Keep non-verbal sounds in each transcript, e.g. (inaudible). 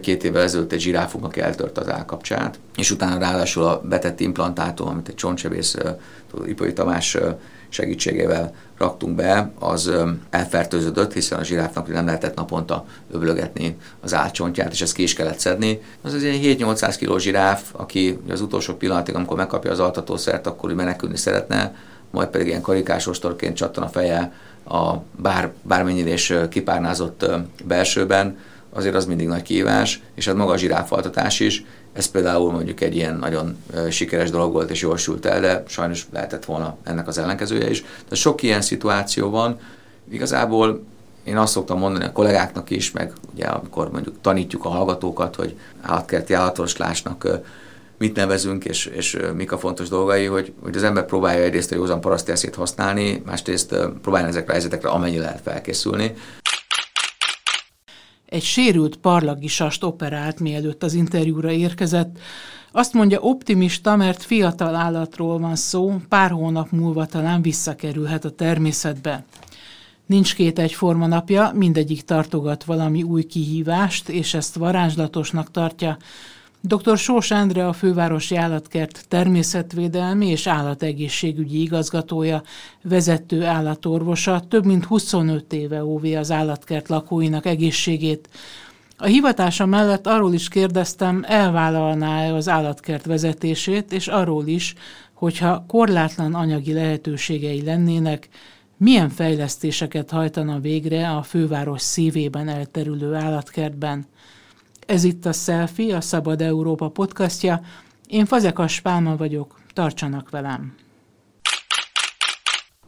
két évvel ezelőtt egy zsiráfunknak eltört az állkapcsát, és utána ráadásul a betett implantátum, amit egy csontsebész, Ipoi Tamás segítségével raktunk be, az elfertőződött, hiszen a zsiráfnak nem lehetett naponta öblögetni az álcsontját, és ezt ki is kellett szedni. Az egy 7-800 kg zsiráf, aki az utolsó pillanatig, amikor megkapja az altatószert, akkor menekülni szeretne, majd pedig ilyen karikás ostorként csattan a feje a bár, bármennyire is kipárnázott belsőben, azért az mindig nagy kívás, és hát maga a zsiráfaltatás is, ez például mondjuk egy ilyen nagyon sikeres dolog volt, és jól sült el, de sajnos lehetett volna ennek az ellenkezője is. De sok ilyen szituáció van, igazából én azt szoktam mondani a kollégáknak is, meg ugye amikor mondjuk tanítjuk a hallgatókat, hogy állatkerti állatorvoslásnak mit nevezünk, és, és mik a fontos dolgai, hogy, hogy az ember próbálja egyrészt a józan paraszti használni, másrészt próbálja ezekre a helyzetekre amennyi lehet felkészülni egy sérült parlagisast operált, mielőtt az interjúra érkezett. Azt mondja optimista, mert fiatal állatról van szó, pár hónap múlva talán visszakerülhet a természetbe. Nincs két egyforma napja, mindegyik tartogat valami új kihívást, és ezt varázslatosnak tartja, Dr. Sós Endre a Fővárosi Állatkert természetvédelmi és állategészségügyi igazgatója, vezető állatorvosa több mint 25 éve óvé az állatkert lakóinak egészségét. A hivatása mellett arról is kérdeztem, elvállalná-e az állatkert vezetését, és arról is, hogyha korlátlan anyagi lehetőségei lennének, milyen fejlesztéseket hajtana végre a főváros szívében elterülő állatkertben – ez itt a Selfie, a Szabad Európa podcastja. Én Fazekas Pálma vagyok, tartsanak velem!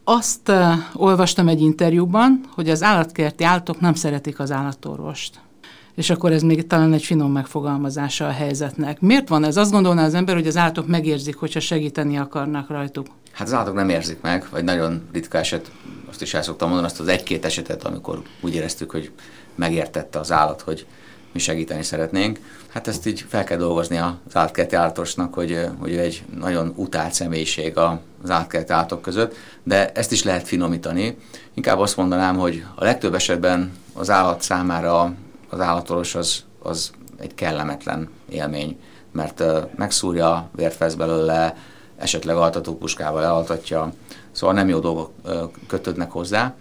Azt uh, olvastam egy interjúban, hogy az állatkerti állatok nem szeretik az állatorvost. És akkor ez még talán egy finom megfogalmazása a helyzetnek. Miért van ez? Azt gondolná az ember, hogy az állatok megérzik, hogyha segíteni akarnak rajtuk. Hát az állatok nem érzik meg, vagy nagyon ritka eset, azt is el szoktam mondani, azt az egy-két esetet, amikor úgy éreztük, hogy megértette az állat, hogy mi segíteni szeretnénk. Hát ezt így fel kell dolgozni az átkelti állatosnak, hogy, hogy egy nagyon utált személyiség az átkelti állatok között, de ezt is lehet finomítani. Inkább azt mondanám, hogy a legtöbb esetben az állat számára az állatoros az, az egy kellemetlen élmény, mert megszúrja, vért vesz belőle, esetleg altatópuskával elaltatja, szóval nem jó dolgok kötődnek hozzá,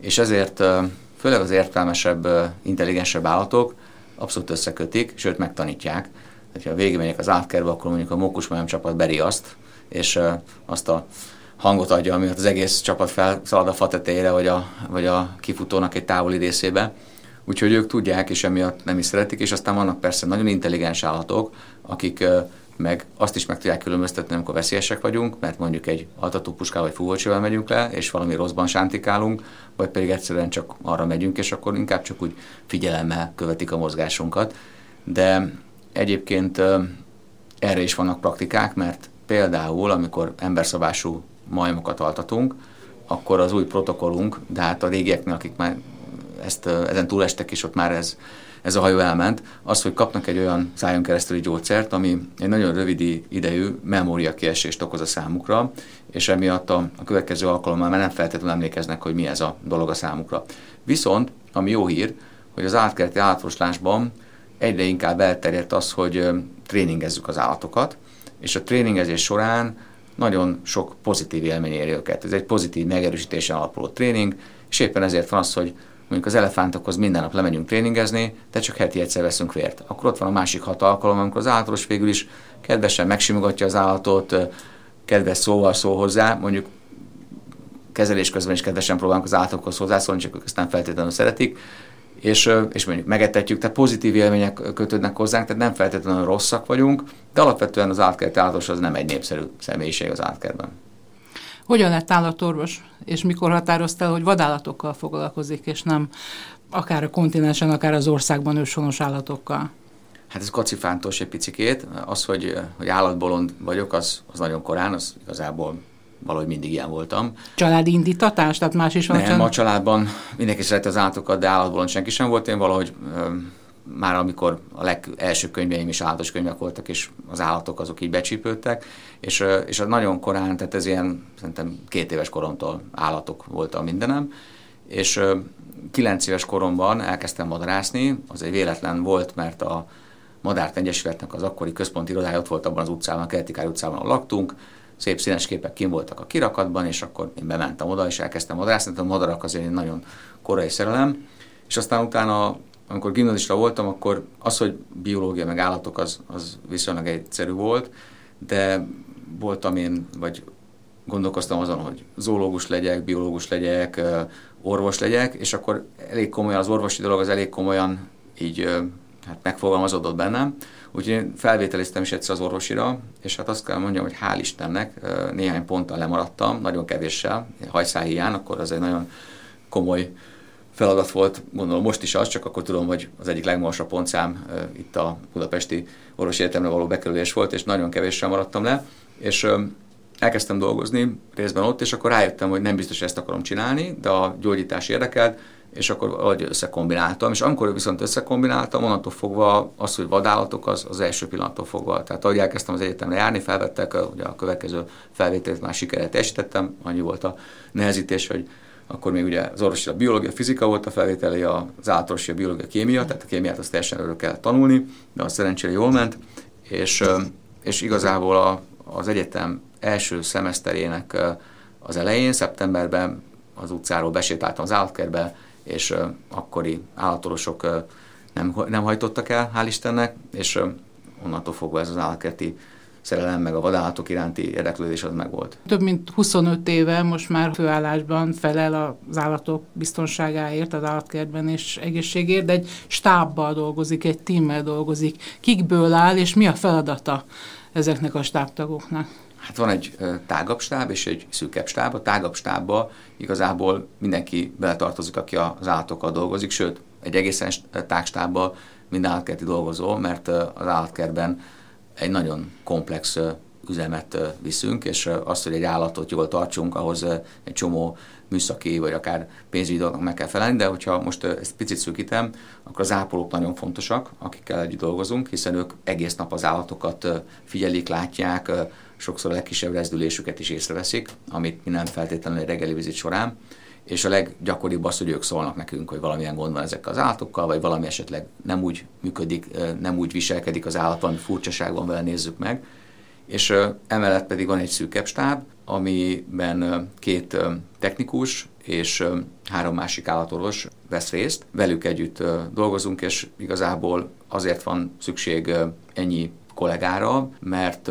és ezért főleg az értelmesebb, intelligensebb állatok abszolút összekötik, sőt megtanítják. Ha végigmegyek az átkerbe, akkor mondjuk a mókusmajom csapat beri azt, és azt a hangot adja, ami az egész csapat felszalad a fa tetejére, vagy a, vagy a kifutónak egy távoli részébe. Úgyhogy ők tudják, és emiatt nem is szeretik, és aztán vannak persze nagyon intelligens állatok, akik meg azt is meg tudják különböztetni, amikor veszélyesek vagyunk, mert mondjuk egy altatópuskával vagy fúvócsival megyünk le, és valami rosszban sántikálunk, vagy pedig egyszerűen csak arra megyünk, és akkor inkább csak úgy figyelemmel követik a mozgásunkat. De egyébként erre is vannak praktikák, mert például, amikor emberszabású majmokat altatunk, akkor az új protokollunk, de hát a régieknél, akik már ezt, ezen túlestek is, ott már ez ez a hajó elment, az, hogy kapnak egy olyan szájon keresztüli gyógyszert, ami egy nagyon rövid idejű memóriakiesést okoz a számukra, és emiatt a, a következő alkalommal már nem feltétlenül emlékeznek, hogy mi ez a dolog a számukra. Viszont, ami jó hír, hogy az állatkerti állatfoslásban egyre inkább elterjedt az, hogy tréningezzük az állatokat, és a tréningezés során nagyon sok pozitív élmény éri őket. Ez egy pozitív megerősítésen alapuló tréning, és éppen ezért van az, hogy mondjuk az elefántokhoz minden nap lemegyünk tréningezni, de csak heti egyszer veszünk vért. Akkor ott van a másik hat alkalom, amikor az állatos végül is kedvesen megsimogatja az állatot, kedves szóval szól hozzá, mondjuk kezelés közben is kedvesen próbálunk az állatokhoz hozzászólni, csak ők ezt nem feltétlenül szeretik, és, és mondjuk megetetjük, tehát pozitív élmények kötődnek hozzánk, tehát nem feltétlenül rosszak vagyunk, de alapvetően az átkert állatos az nem egy népszerű személyiség az átkertben. Hogyan lett állatorvos, és mikor határozta el, hogy vadállatokkal foglalkozik, és nem akár a kontinensen, akár az országban őshonos állatokkal? Hát ez kocifántos egy picikét. Az, hogy, hogy állatbolond vagyok, az, az nagyon korán, az igazából valahogy mindig ilyen voltam. Családi indítatás, tehát más is van? Nem, a családban mindenki szereti az állatokat, de állatbolond senki sem volt. Én valahogy már amikor a legelső könyveim is állatos könyvek voltak, és az állatok azok így becsípődtek, és, és nagyon korán, tehát ez ilyen szerintem két éves koromtól állatok voltam mindenem, és kilenc éves koromban elkezdtem madarászni, az egy véletlen volt, mert a Madárt Egyesületnek az akkori központi irodája ott volt abban az utcában, a Keltikár utcában, ahol laktunk, szép színes képek kim voltak a kirakatban, és akkor én bementem oda, és elkezdtem madarászni, a madarak azért egy nagyon korai szerelem, és aztán utána, amikor gimnazista voltam, akkor az, hogy biológia meg állatok, az, az viszonylag egyszerű volt, de voltam én, vagy gondolkoztam azon, hogy zoológus legyek, biológus legyek, orvos legyek, és akkor elég komolyan, az orvosi dolog az elég komolyan így hát megfogalmazódott bennem, úgyhogy én felvételiztem is egyszer az orvosira, és hát azt kell mondjam, hogy hál' Istennek néhány ponttal lemaradtam, nagyon kevéssel, hajszáhíján, akkor az egy nagyon komoly feladat volt, gondolom most is az, csak akkor tudom, hogy az egyik legmagasabb pontszám itt a Budapesti Orvosi Egyetemre való bekerülés volt, és nagyon kevéssel maradtam le, és elkezdtem dolgozni részben ott, és akkor rájöttem, hogy nem biztos, hogy ezt akarom csinálni, de a gyógyítás érdekelt, és akkor valahogy összekombináltam, és amikor viszont összekombináltam, onnantól fogva az, hogy vadállatok, az, az első pillanattól fogva. Tehát ahogy elkezdtem az egyetemre járni, felvettek, ugye a következő felvételt már sikeret teljesítettem, annyi volt a nehezítés, hogy akkor még ugye az orvosi a biológia, fizika volt a felvételi, az állatorvosi a biológia, kémia, tehát a kémiát azt teljesen erről kell tanulni, de az szerencsére jól ment, és, és igazából a, az egyetem első szemeszterének az elején, szeptemberben az utcáról besétáltam az állatkertbe, és akkori állatorvosok nem, nem hajtottak el, hál' Istennek, és onnantól fogva ez az állatkerti szerelem, meg a vadállatok iránti érdeklődés az meg volt. Több mint 25 éve most már főállásban felel az állatok biztonságáért, az állatkertben és egészségért, de egy stábbal dolgozik, egy tímmel dolgozik. Kikből áll, és mi a feladata ezeknek a stábtagoknak? Hát van egy tágabb stáb és egy szűkebb stáb. A tágabb stábba igazából mindenki beletartozik, aki az állatokkal dolgozik, sőt, egy egészen tágstábba minden állatkerti dolgozó, mert az állatkertben egy nagyon komplex üzemet viszünk, és azt, hogy egy állatot jól tartsunk, ahhoz egy csomó műszaki, vagy akár pénzügyi dolgoknak meg kell felelni, de hogyha most ezt picit szűkítem, akkor az ápolók nagyon fontosak, akikkel együtt dolgozunk, hiszen ők egész nap az állatokat figyelik, látják, sokszor a legkisebb rezdülésüket is észreveszik, amit mi nem feltétlenül egy reggeli vizit során, és a leggyakoribb az, hogy ők szólnak nekünk, hogy valamilyen gond van ezekkel az állatokkal, vagy valami esetleg nem úgy működik, nem úgy viselkedik az állat, valami furcsaság van vele, nézzük meg. És emellett pedig van egy szűkebb stáb, amiben két technikus és három másik állatorvos vesz részt. Velük együtt dolgozunk, és igazából azért van szükség ennyi kollégára, mert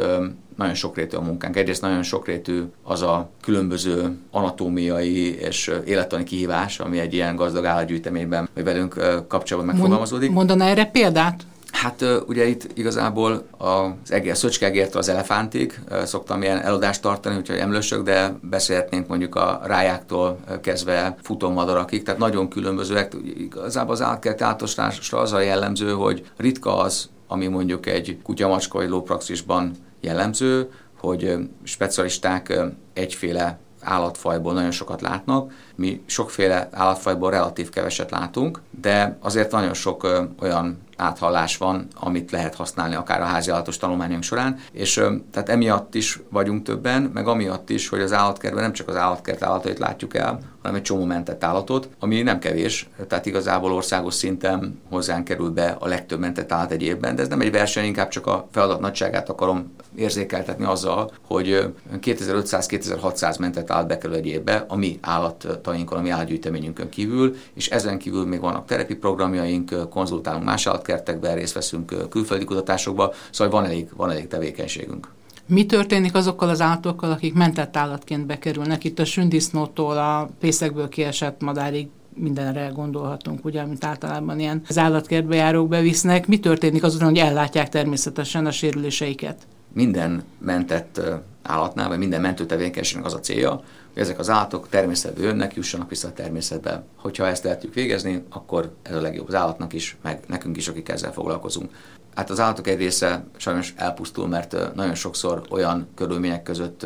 nagyon sokrétű a munkánk. Egyrészt nagyon sokrétű az a különböző anatómiai és élettani kihívás, ami egy ilyen gazdag állatgyűjteményben, vagy velünk kapcsolatban megfogalmazódik. Mondaná erre példát? Hát ugye itt igazából az egér, szöcskegértől az elefántig szoktam ilyen eladást tartani, úgyhogy emlősök, de beszélhetnénk mondjuk a rájáktól kezdve futómadarakig, tehát nagyon különbözőek. Igazából az állatkert általánosra az a jellemző, hogy ritka az, ami mondjuk egy kutyamacska vagy lópraxisban jellemző, hogy specialisták egyféle állatfajból nagyon sokat látnak, mi sokféle állatfajból relatív keveset látunk, de azért nagyon sok olyan áthallás van, amit lehet használni akár a háziállatos tanulmányunk során, és tehát emiatt is vagyunk többen, meg amiatt is, hogy az állatkertben nem csak az állatkert állatait látjuk el, hanem egy csomó mentett állatot, ami nem kevés, tehát igazából országos szinten hozzánk kerül be a legtöbb mentett állat egy évben, de ez nem egy verseny, inkább csak a feladat nagyságát akarom érzékeltetni azzal, hogy 2500-2600 mentett állat bekerül egy évbe a mi állatainkon, a mi állatgyűjteményünkön kívül, és ezen kívül még vannak terepi programjaink, konzultálunk más állatkertekben, részt veszünk külföldi kutatásokba, szóval van elég, van elég tevékenységünk. Mi történik azokkal az állatokkal, akik mentett állatként bekerülnek? Itt a sündisznótól a pészekből kiesett madárig mindenre gondolhatunk, ugye, amit általában ilyen az állatkertbe járók bevisznek. Mi történik azután, hogy ellátják természetesen a sérüléseiket? Minden mentett állatnál, vagy minden mentőtevékenységnek az a célja, hogy ezek az állatok természetbe jönnek, jussanak vissza a természetbe. Hogyha ezt lehetjük végezni, akkor ez a legjobb az állatnak is, meg nekünk is, akik ezzel foglalkozunk. Hát az állatok egy része sajnos elpusztul, mert nagyon sokszor olyan körülmények között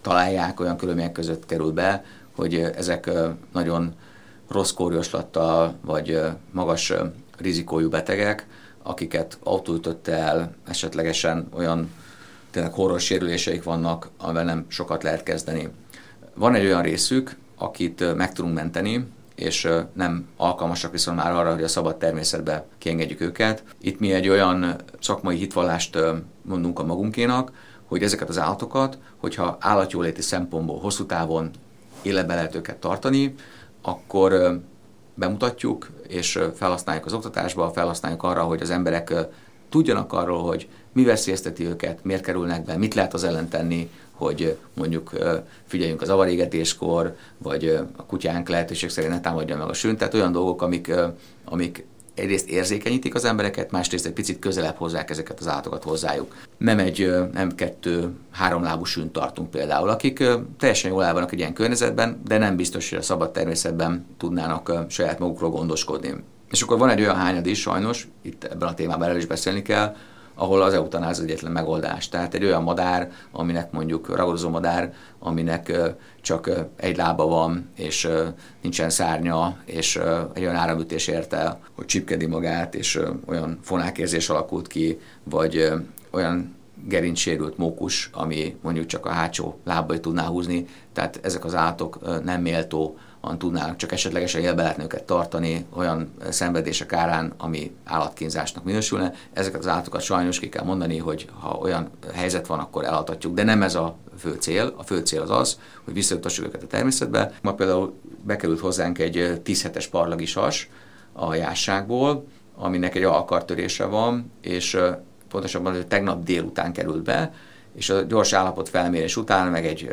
találják, olyan körülmények között kerül be, hogy ezek nagyon rossz kórjoslattal, vagy magas rizikójú betegek, akiket autó ütött el, esetlegesen olyan tényleg horror sérüléseik vannak, amivel nem sokat lehet kezdeni. Van egy olyan részük, akit meg tudunk menteni, és nem alkalmasak viszont már arra, hogy a szabad természetbe kiengedjük őket. Itt mi egy olyan szakmai hitvallást mondunk a magunkénak, hogy ezeket az állatokat, hogyha állatjóléti szempontból hosszú távon életbe lehet őket tartani, akkor bemutatjuk, és felhasználjuk az oktatásba, felhasználjuk arra, hogy az emberek tudjanak arról, hogy mi veszélyezteti őket, miért kerülnek be, mit lehet az ellen tenni, hogy mondjuk figyeljünk az avarégetéskor, vagy a kutyánk lehetőség szerint ne támadja meg a sűnt, tehát olyan dolgok, amik, amik egyrészt érzékenyítik az embereket, másrészt egy picit közelebb hozzák ezeket az állatokat hozzájuk. Nem egy, nem kettő, három lábú sűnt tartunk például, akik teljesen jól el vannak egy ilyen környezetben, de nem biztos, hogy a szabad természetben tudnának saját magukról gondoskodni. És akkor van egy olyan hányad is, sajnos, itt ebben a témában erről is beszélni kell, ahol az eutanáz az egyetlen megoldás. Tehát egy olyan madár, aminek mondjuk ragadozó madár, aminek csak egy lába van, és nincsen szárnya, és egy olyan áramütés érte, hogy csipkedi magát, és olyan fonákérzés alakult ki, vagy olyan gerincsérült mókus, ami mondjuk csak a hátsó lábai tudná húzni, tehát ezek az állatok nem méltó tudnának csak esetlegesen élbe lehetne őket tartani olyan szenvedések árán, ami állatkínzásnak minősülne. Ezeket az állatokat sajnos ki kell mondani, hogy ha olyan helyzet van, akkor eladhatjuk, de nem ez a fő cél. A fő cél az az, hogy visszajutassuk őket a természetbe. Ma például bekerült hozzánk egy 10 hetes parlagi sas a jásságból, aminek egy alkartörése van, és pontosabban tegnap délután került be, és a gyors állapot felmérés után, meg egy,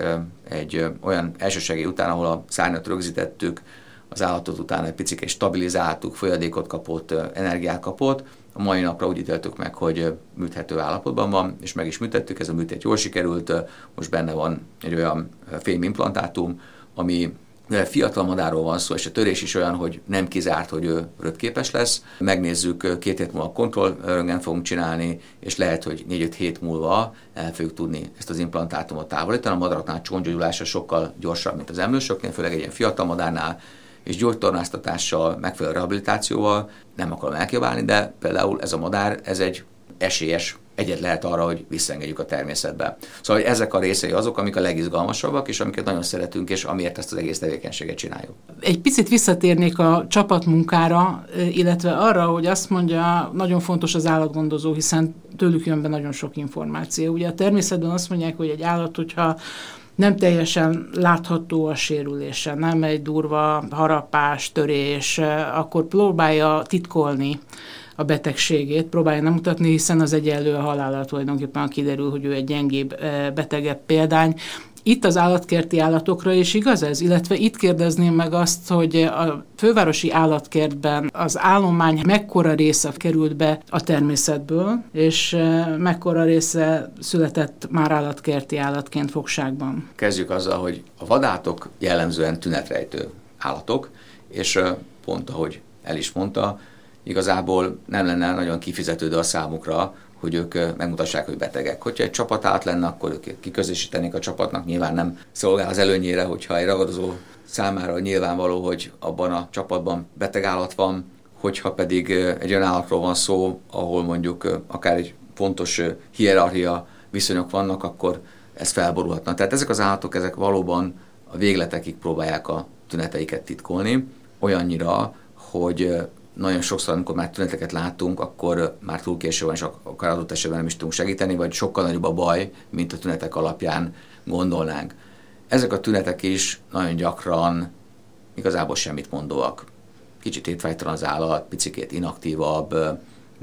egy olyan elsősegély után, ahol a szárnyat rögzítettük, az állatot utána egy picit és stabilizáltuk, folyadékot kapott, energiát kapott, a mai napra úgy ítéltük meg, hogy műthető állapotban van, és meg is műtettük, ez a műtét jól sikerült, most benne van egy olyan fémimplantátum, ami fiatal madárról van szó, és a törés is olyan, hogy nem kizárt, hogy ő röpképes lesz. Megnézzük, két hét múlva kontrollröngen fogunk csinálni, és lehet, hogy 4-5 hét múlva el fogjuk tudni ezt az implantátumot távolítani. A madaraknál csongyógyulása sokkal gyorsabb, mint az emlősöknél, főleg egy ilyen fiatal madárnál, és gyógytornáztatással, megfelelő rehabilitációval nem akarom elkívánni, de például ez a madár, ez egy esélyes egyet lehet arra, hogy visszaengedjük a természetbe. Szóval ezek a részei azok, amik a legizgalmasabbak, és amiket nagyon szeretünk, és amiért ezt az egész tevékenységet csináljuk. Egy picit visszatérnék a csapatmunkára, illetve arra, hogy azt mondja, nagyon fontos az állatgondozó, hiszen tőlük jön be nagyon sok információ. Ugye a természetben azt mondják, hogy egy állat, hogyha nem teljesen látható a sérülése, nem egy durva harapás, törés, akkor próbálja titkolni a betegségét, próbálja nem mutatni, hiszen az egyenlő a halállal tulajdonképpen kiderül, hogy ő egy gyengébb, betegebb példány. Itt az állatkerti állatokra is igaz ez? Illetve itt kérdezném meg azt, hogy a fővárosi állatkertben az állomány mekkora része került be a természetből, és mekkora része született már állatkerti állatként fogságban? Kezdjük azzal, hogy a vadátok jellemzően tünetrejtő állatok, és pont ahogy el is mondta, igazából nem lenne nagyon kifizetődő a számukra, hogy ők megmutassák, hogy betegek. Hogyha egy csapat át lenne, akkor ők kiközösítenék a csapatnak, nyilván nem szolgál az előnyére, hogyha egy ragadozó számára nyilvánvaló, hogy abban a csapatban beteg állat van, hogyha pedig egy olyan állatról van szó, ahol mondjuk akár egy fontos hierarchia viszonyok vannak, akkor ez felborulhatna. Tehát ezek az állatok, ezek valóban a végletekig próbálják a tüneteiket titkolni, olyannyira, hogy nagyon sokszor, amikor már tüneteket látunk, akkor már túl késő van, és akár adott esetben nem is tudunk segíteni, vagy sokkal nagyobb a baj, mint a tünetek alapján gondolnánk. Ezek a tünetek is nagyon gyakran igazából semmit mondóak. Kicsit étvágytalan az állat, picikét inaktívabb,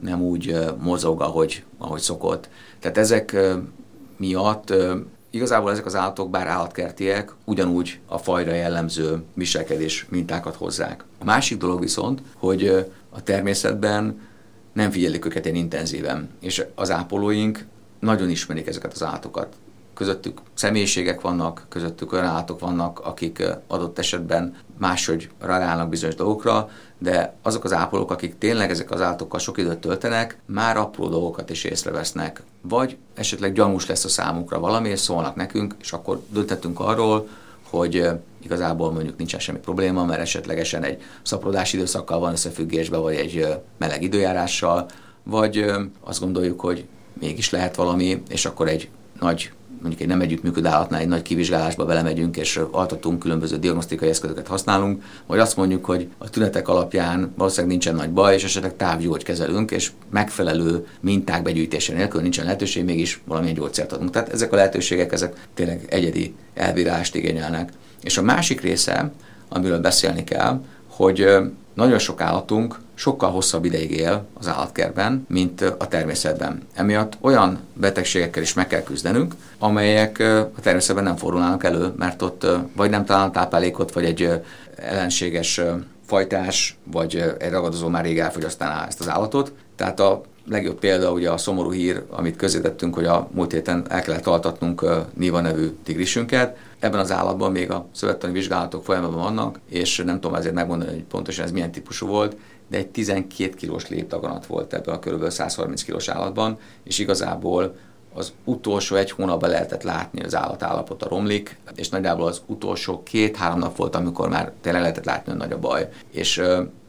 nem úgy mozog, ahogy, ahogy szokott. Tehát ezek miatt Igazából ezek az állatok, bár állatkertiek, ugyanúgy a fajra jellemző viselkedés mintákat hozzák. A másik dolog viszont, hogy a természetben nem figyelik őket ilyen intenzíven, és az ápolóink nagyon ismerik ezeket az állatokat. Közöttük személyiségek vannak, közöttük olyan állatok vannak, akik adott esetben máshogy reagálnak bizonyos dolgokra, de azok az ápolók, akik tényleg ezek az állatokkal sok időt töltenek, már apró dolgokat is észrevesznek. Vagy esetleg gyanús lesz a számukra valami, és szólnak nekünk, és akkor döntetünk arról, hogy igazából mondjuk nincsen semmi probléma, mert esetlegesen egy szaporodás időszakkal van összefüggésben, vagy egy meleg időjárással, vagy azt gondoljuk, hogy mégis lehet valami, és akkor egy nagy mondjuk egy nem együttműködő állatnál egy nagy kivizsgálásba belemegyünk, és altatunk, különböző diagnosztikai eszközöket használunk, vagy azt mondjuk, hogy a tünetek alapján valószínűleg nincsen nagy baj, és esetleg távgyógy kezelünk, és megfelelő minták begyűjtése nélkül nincsen lehetőség, mégis valamilyen gyógyszert adunk. Tehát ezek a lehetőségek, ezek tényleg egyedi elbírálást igényelnek. És a másik része, amiről beszélni kell, hogy nagyon sok állatunk sokkal hosszabb ideig él az állatkertben, mint a természetben. Emiatt olyan betegségekkel is meg kell küzdenünk, amelyek a természetben nem fordulnának elő, mert ott vagy nem találnak táplálékot, vagy egy ellenséges fajtás, vagy egy ragadozó már rég elfogyasztaná ezt az állatot. Tehát a legjobb példa ugye a szomorú hír, amit közétettünk, hogy a múlt héten el kellett altatnunk Niva nevű tigrisünket. Ebben az állatban még a szövettani vizsgálatok folyamatban vannak, és nem tudom ezért megmondani, hogy pontosan ez milyen típusú volt, de egy 12 kilós léptaganat volt ebben a kb. 130 kilós állatban, és igazából az utolsó egy hónapban lehetett látni, hogy az állat állapota romlik, és nagyjából az utolsó két-három nap volt, amikor már tényleg lehetett látni, hogy nagy a baj. És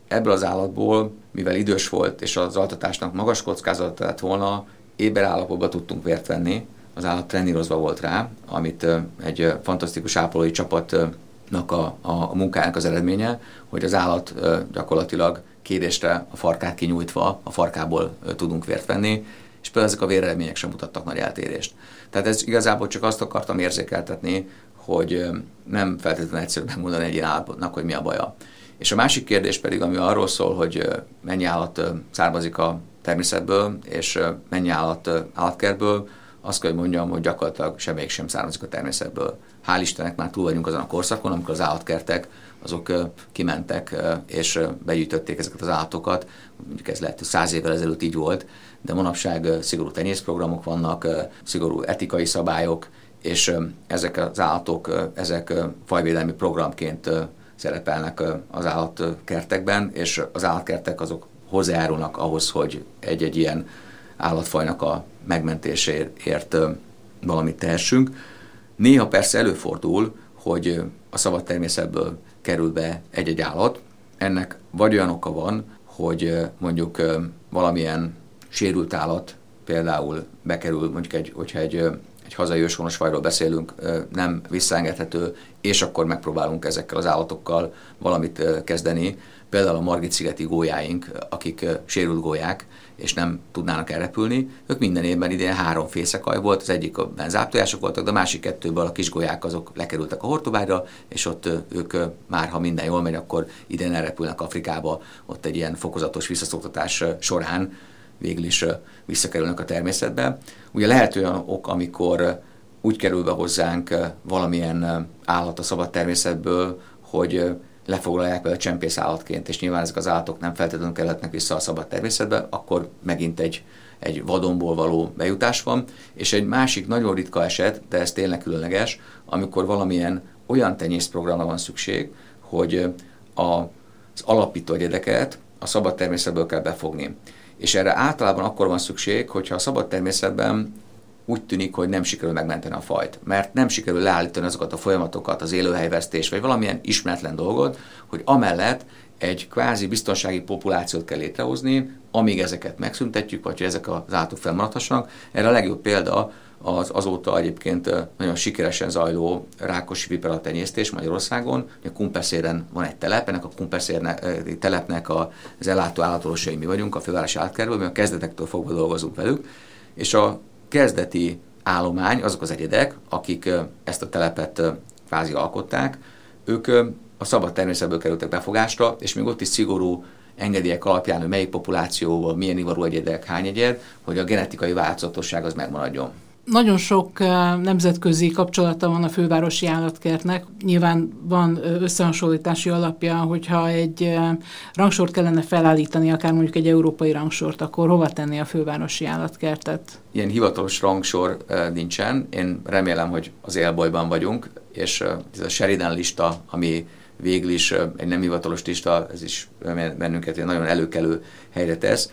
ebből az állatból, mivel idős volt, és az altatásnak magas kockázata lett volna, éber állapotban tudtunk vért venni, az állat trenírozva volt rá, amit egy fantasztikus ápolói csapatnak a, a munkájának az eredménye, hogy az állat gyakorlatilag kérésre a farkát kinyújtva a farkából tudunk vért venni, és például ezek a vérelemények sem mutattak nagy eltérést. Tehát ez igazából csak azt akartam érzékeltetni, hogy nem feltétlenül egyszerű megmondani egy ilyen állapotnak, hogy mi a baja. És a másik kérdés pedig, ami arról szól, hogy mennyi állat származik a természetből, és mennyi állat állatkertből, azt kell, hogy mondjam, hogy gyakorlatilag semmelyik sem származik a természetből. Hál' Istennek már túl vagyunk azon a korszakon, amikor az állatkertek azok kimentek és begyűjtötték ezeket az állatokat. Mondjuk ez lehet, hogy száz évvel ezelőtt így volt, de manapság szigorú tenyészprogramok vannak, szigorú etikai szabályok, és ezek az állatok, ezek fajvédelmi programként szerepelnek az állatkertekben, és az állatkertek azok hozzájárulnak ahhoz, hogy egy-egy ilyen állatfajnak a megmentéséért valamit tehessünk. Néha persze előfordul, hogy a szabad természetből kerül be egy-egy állat. Ennek vagy olyan oka van, hogy mondjuk valamilyen sérült állat például bekerül, mondjuk egy, hogyha egy, egy hazai őshonos fajról beszélünk, nem visszaengedhető, és akkor megpróbálunk ezekkel az állatokkal valamit kezdeni. Például a Margit-szigeti gólyáink, akik sérült gólyák, és nem tudnának elrepülni. Ők minden évben idén három fészekaj volt, az egyik a záptojások voltak, de a másik kettőből a kisgolyák azok lekerültek a hortobágyra, és ott ők már, ha minden jól megy, akkor idén elrepülnek Afrikába, ott egy ilyen fokozatos visszaszoktatás során végül is visszakerülnek a természetbe. Ugye lehet olyan ok, amikor úgy kerül be hozzánk valamilyen állat a szabad természetből, hogy lefoglalják vele csempész állatként, és nyilván ezek az állatok nem feltétlenül kelletnek vissza a szabad természetbe, akkor megint egy, egy vadonból való bejutás van. És egy másik nagyon ritka eset, de ez tényleg különleges, amikor valamilyen olyan tenyészprogramra van szükség, hogy a, az alapító egyedeket a szabad természetből kell befogni. És erre általában akkor van szükség, hogyha a szabad természetben úgy tűnik, hogy nem sikerül megmenteni a fajt, mert nem sikerül leállítani azokat a folyamatokat, az élőhelyvesztés, vagy valamilyen ismeretlen dolgot, hogy amellett egy kvázi biztonsági populációt kell létrehozni, amíg ezeket megszüntetjük, vagy hogy ezek az állatok felmaradhassanak. Erre a legjobb példa az azóta egyébként nagyon sikeresen zajló rákosi vipera tenyésztés Magyarországon. A Kumpeszéren van egy telep, ennek a Kumpeszér telepnek az ellátó állatolósai mi vagyunk, a fővárosi állatkertből, mi a kezdetektől fogva dolgozunk velük, és a kezdeti állomány, azok az egyedek, akik ezt a telepet kvázi alkották, ők a szabad természetből kerültek befogásra, és még ott is szigorú engedélyek alapján, hogy melyik populációval milyen ivarú egyedek, hány egyed, hogy a genetikai változatosság az megmaradjon. Nagyon sok nemzetközi kapcsolata van a fővárosi állatkertnek. Nyilván van összehasonlítási alapja, hogyha egy rangsort kellene felállítani, akár mondjuk egy európai rangsort, akkor hova tenni a fővárosi állatkertet? Ilyen hivatalos rangsor nincsen. Én remélem, hogy az élbolyban vagyunk, és ez a Sheridan lista, ami végül is egy nem hivatalos lista, ez is bennünket nagyon előkelő helyre tesz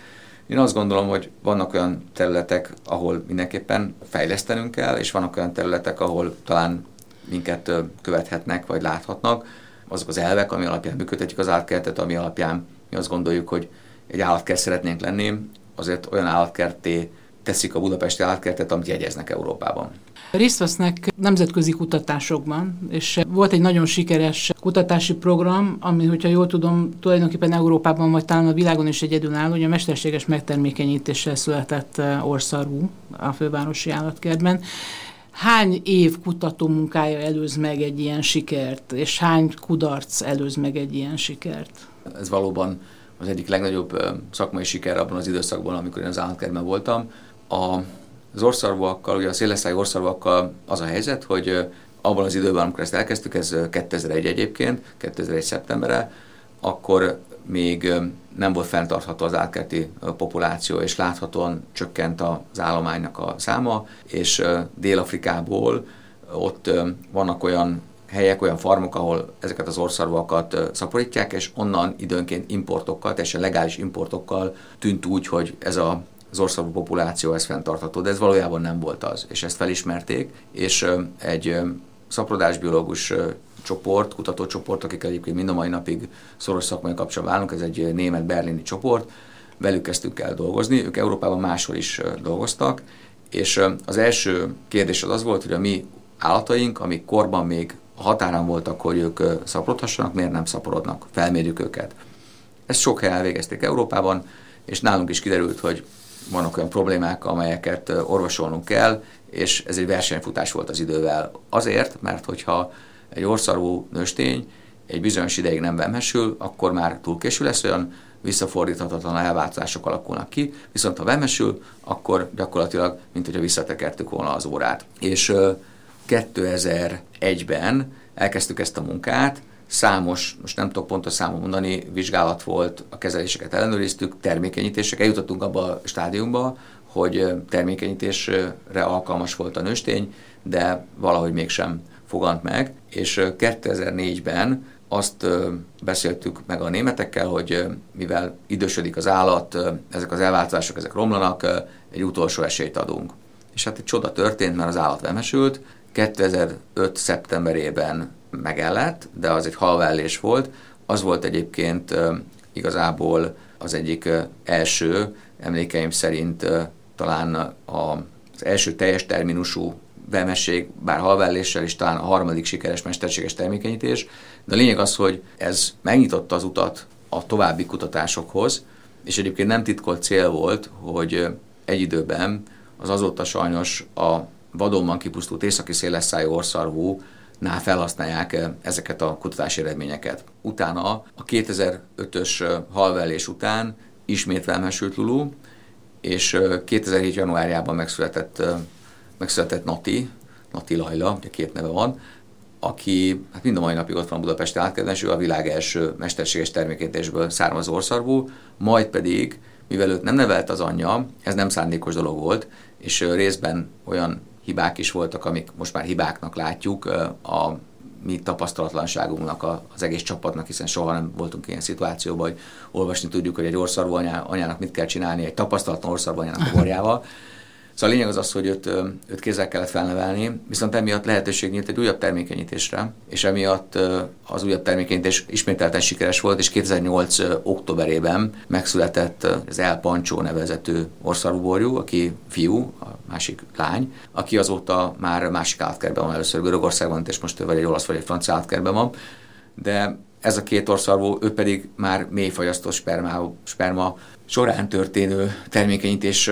én azt gondolom, hogy vannak olyan területek, ahol mindenképpen fejlesztenünk kell, és vannak olyan területek, ahol talán minket követhetnek, vagy láthatnak. Azok az elvek, ami alapján működtetjük az állatkertet, ami alapján mi azt gondoljuk, hogy egy állatkert szeretnénk lenni, azért olyan állatkerté teszik a budapesti állatkertet, amit jegyeznek Európában. Részt vesznek nemzetközi kutatásokban, és volt egy nagyon sikeres kutatási program, ami, hogyha jól tudom, tulajdonképpen Európában, vagy talán a világon is egyedülálló, hogy a mesterséges megtermékenyítéssel született eh, orszarvú a fővárosi állatkertben. Hány év kutató munkája előz meg egy ilyen sikert, és hány kudarc előz meg egy ilyen sikert? Ez valóban az egyik legnagyobb eh, szakmai siker abban az időszakban, amikor én az állatkertben voltam. A az orszarvúakkal, ugye a szélesztály orszarvúakkal az a helyzet, hogy abban az időben, amikor ezt elkezdtük, ez 2001 egyébként, 2001 szeptemberre, akkor még nem volt fenntartható az átkerti populáció, és láthatóan csökkent az állománynak a száma, és Dél-Afrikából ott vannak olyan helyek, olyan farmok, ahol ezeket az orszarvakat szaporítják, és onnan időnként importokkal, teljesen legális importokkal tűnt úgy, hogy ez a az országú populáció ez fenntartható, de ez valójában nem volt az, és ezt felismerték, és egy szaporodásbiológus csoport, kutatócsoport, akik egyébként mind a mai napig szoros szakmai kapcsolatban állunk, ez egy német berlini csoport, velük kezdtük el dolgozni, ők Európában máshol is dolgoztak, és az első kérdés az az volt, hogy a mi állataink, amik korban még a határán voltak, hogy ők szaporodhassanak, miért nem szaporodnak, felmérjük őket. Ezt sok helyen elvégezték Európában, és nálunk is kiderült, hogy vannak olyan problémák, amelyeket orvosolnunk kell, és ez egy versenyfutás volt az idővel. Azért, mert hogyha egy orszarú nőstény egy bizonyos ideig nem vemhesül, akkor már túl késő lesz, olyan visszafordíthatatlan elváltozások alakulnak ki, viszont ha vemesül, akkor gyakorlatilag, mint hogyha visszatekertük volna az órát. És 2001-ben elkezdtük ezt a munkát, számos, most nem tudok pontos számot mondani, vizsgálat volt, a kezeléseket ellenőriztük, termékenyítések, eljutottunk abba a stádiumba, hogy termékenyítésre alkalmas volt a nőstény, de valahogy mégsem fogant meg, és 2004-ben azt beszéltük meg a németekkel, hogy mivel idősödik az állat, ezek az elváltozások, ezek romlanak, egy utolsó esélyt adunk. És hát egy csoda történt, mert az állat vemesült. 2005. szeptemberében megellett, de az egy halvállés volt. Az volt egyébként igazából az egyik első, emlékeim szerint talán az első teljes terminusú vemesség, bár halvelléssel is talán a harmadik sikeres mesterséges termékenyítés, de a lényeg az, hogy ez megnyitotta az utat a további kutatásokhoz, és egyébként nem titkolt cél volt, hogy egy időben az azóta sajnos a vadonban kipusztult északi szélesszájú orszarvú nál felhasználják ezeket a kutatási eredményeket. Utána a 2005-ös halvelés után ismét felmesült Lulu, és 2007. januárjában megszületett, megszületett Nati, Nati Lajla, ugye két neve van, aki hát mind a mai napig ott van Budapesti átkedves, ő a világ első mesterséges termékítésből származó orszarvú, majd pedig, mivel őt nem nevelt az anyja, ez nem szándékos dolog volt, és részben olyan hibák is voltak, amik most már hibáknak látjuk a mi tapasztalatlanságunknak az egész csapatnak, hiszen soha nem voltunk ilyen szituációban, hogy olvasni tudjuk, hogy egy orszarvú anyának mit kell csinálni egy tapasztalatlan orszarvú anyának a borjával. (laughs) Szóval a lényeg az az, hogy őt, őt kézzel kellett felnevelni, viszont emiatt lehetőség nyílt egy újabb termékenyítésre, és emiatt az újabb termékenyítés ismételten sikeres volt, és 2008. októberében megszületett az El Pancsó nevezető orszarúborjú, aki fiú, a másik lány, aki azóta már másik átkerben van, először Görögországban, és most vagy egy olasz vagy egy francia átkerben van, de ez a két orszarvú, ő pedig már mélyfagyasztó sperma, sperma során történő termékenyítés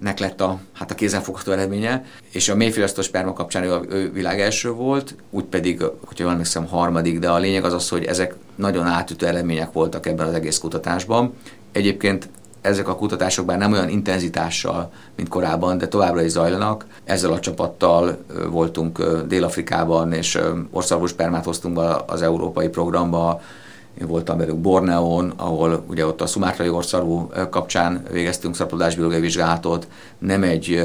nek lett a, hát a kézenfogható eredménye, és a mélyfilasztó sperma kapcsán ő, ő világ első volt, úgy pedig, hogyha jól emlékszem, harmadik, de a lényeg az az, hogy ezek nagyon átütő eredmények voltak ebben az egész kutatásban. Egyébként ezek a kutatások bár nem olyan intenzitással, mint korábban, de továbbra is zajlanak. Ezzel a csapattal voltunk Dél-Afrikában, és országos spermát hoztunk be az európai programba, én voltam velük Borneón, ahol ugye ott a szumátrai orszarú kapcsán végeztünk szaporodásbiológiai vizsgálatot, nem egy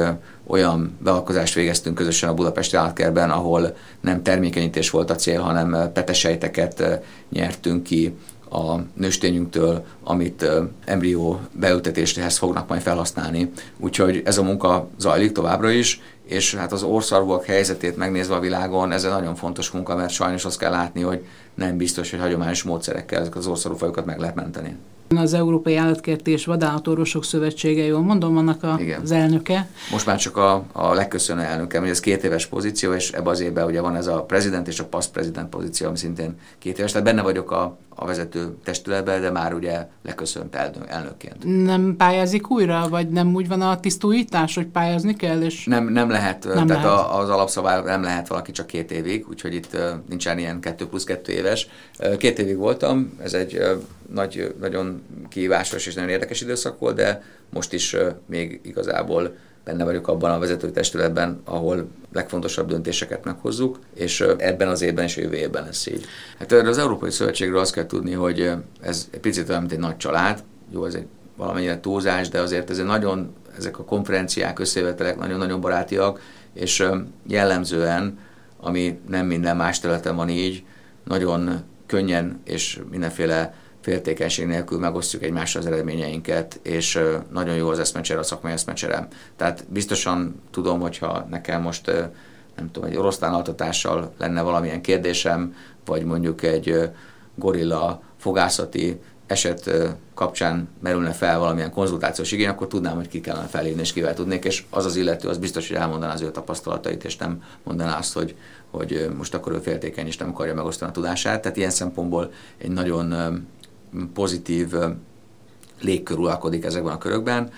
olyan bealkozást végeztünk közösen a Budapesti állatkertben, ahol nem termékenyítés volt a cél, hanem petesejteket nyertünk ki a nőstényünktől, amit embrió beültetéshez fognak majd felhasználni. Úgyhogy ez a munka zajlik továbbra is, és hát az orszarvúak helyzetét megnézve a világon, ez egy nagyon fontos munka, mert sajnos azt kell látni, hogy nem biztos, hogy hagyományos módszerekkel ezeket az orszarúfajokat meg lehet menteni. Az Európai Állatkerti és Vadállatorvosok Szövetsége, jól mondom, annak a, az elnöke. Most már csak a, a legköszönő elnöke, hogy ez két éves pozíció, és ebbe az évben ugye van ez a prezident és a paszt prezident pozíció, ami szintén két éves. Tehát benne vagyok a, a vezető testületben, de már ugye leköszönt elnökként. Nem pályázik újra, vagy nem úgy van a tisztújítás, hogy pályázni kell? És nem, nem lehet, nem tehát lehet. A, az alapszabály nem lehet valaki csak két évig, úgyhogy itt nincsen ilyen kettő plusz kettő éves. Két évig voltam, ez egy nagy, nagyon kihívásos és nagyon érdekes időszak volt, de most is még igazából benne vagyok abban a vezetői testületben, ahol legfontosabb döntéseket meghozzuk, és ebben az évben és jövő évben lesz így. Hát az Európai Szövetségről azt kell tudni, hogy ez egy picit olyan, mint egy nagy család, jó, ez egy valamennyire túlzás, de azért ez egy nagyon, ezek a konferenciák, összejövetelek nagyon-nagyon barátiak, és jellemzően, ami nem minden más területen van így, nagyon könnyen és mindenféle féltékenység nélkül megosztjuk egymással az eredményeinket, és nagyon jó az eszmecsere, a szakmai eszmecsere. Tehát biztosan tudom, hogyha nekem most nem tudom, egy oroszlánaltatással lenne valamilyen kérdésem, vagy mondjuk egy gorilla fogászati eset kapcsán merülne fel valamilyen konzultációs igény, akkor tudnám, hogy ki kellene felhívni, és kivel tudnék, és az az illető, az biztos, hogy elmondaná az ő tapasztalatait, és nem mondaná azt, hogy, hogy most akkor ő féltékeny, és nem akarja megosztani a tudását. Tehát ilyen szempontból egy nagyon pozitív légkör uralkodik ezekben a körökben.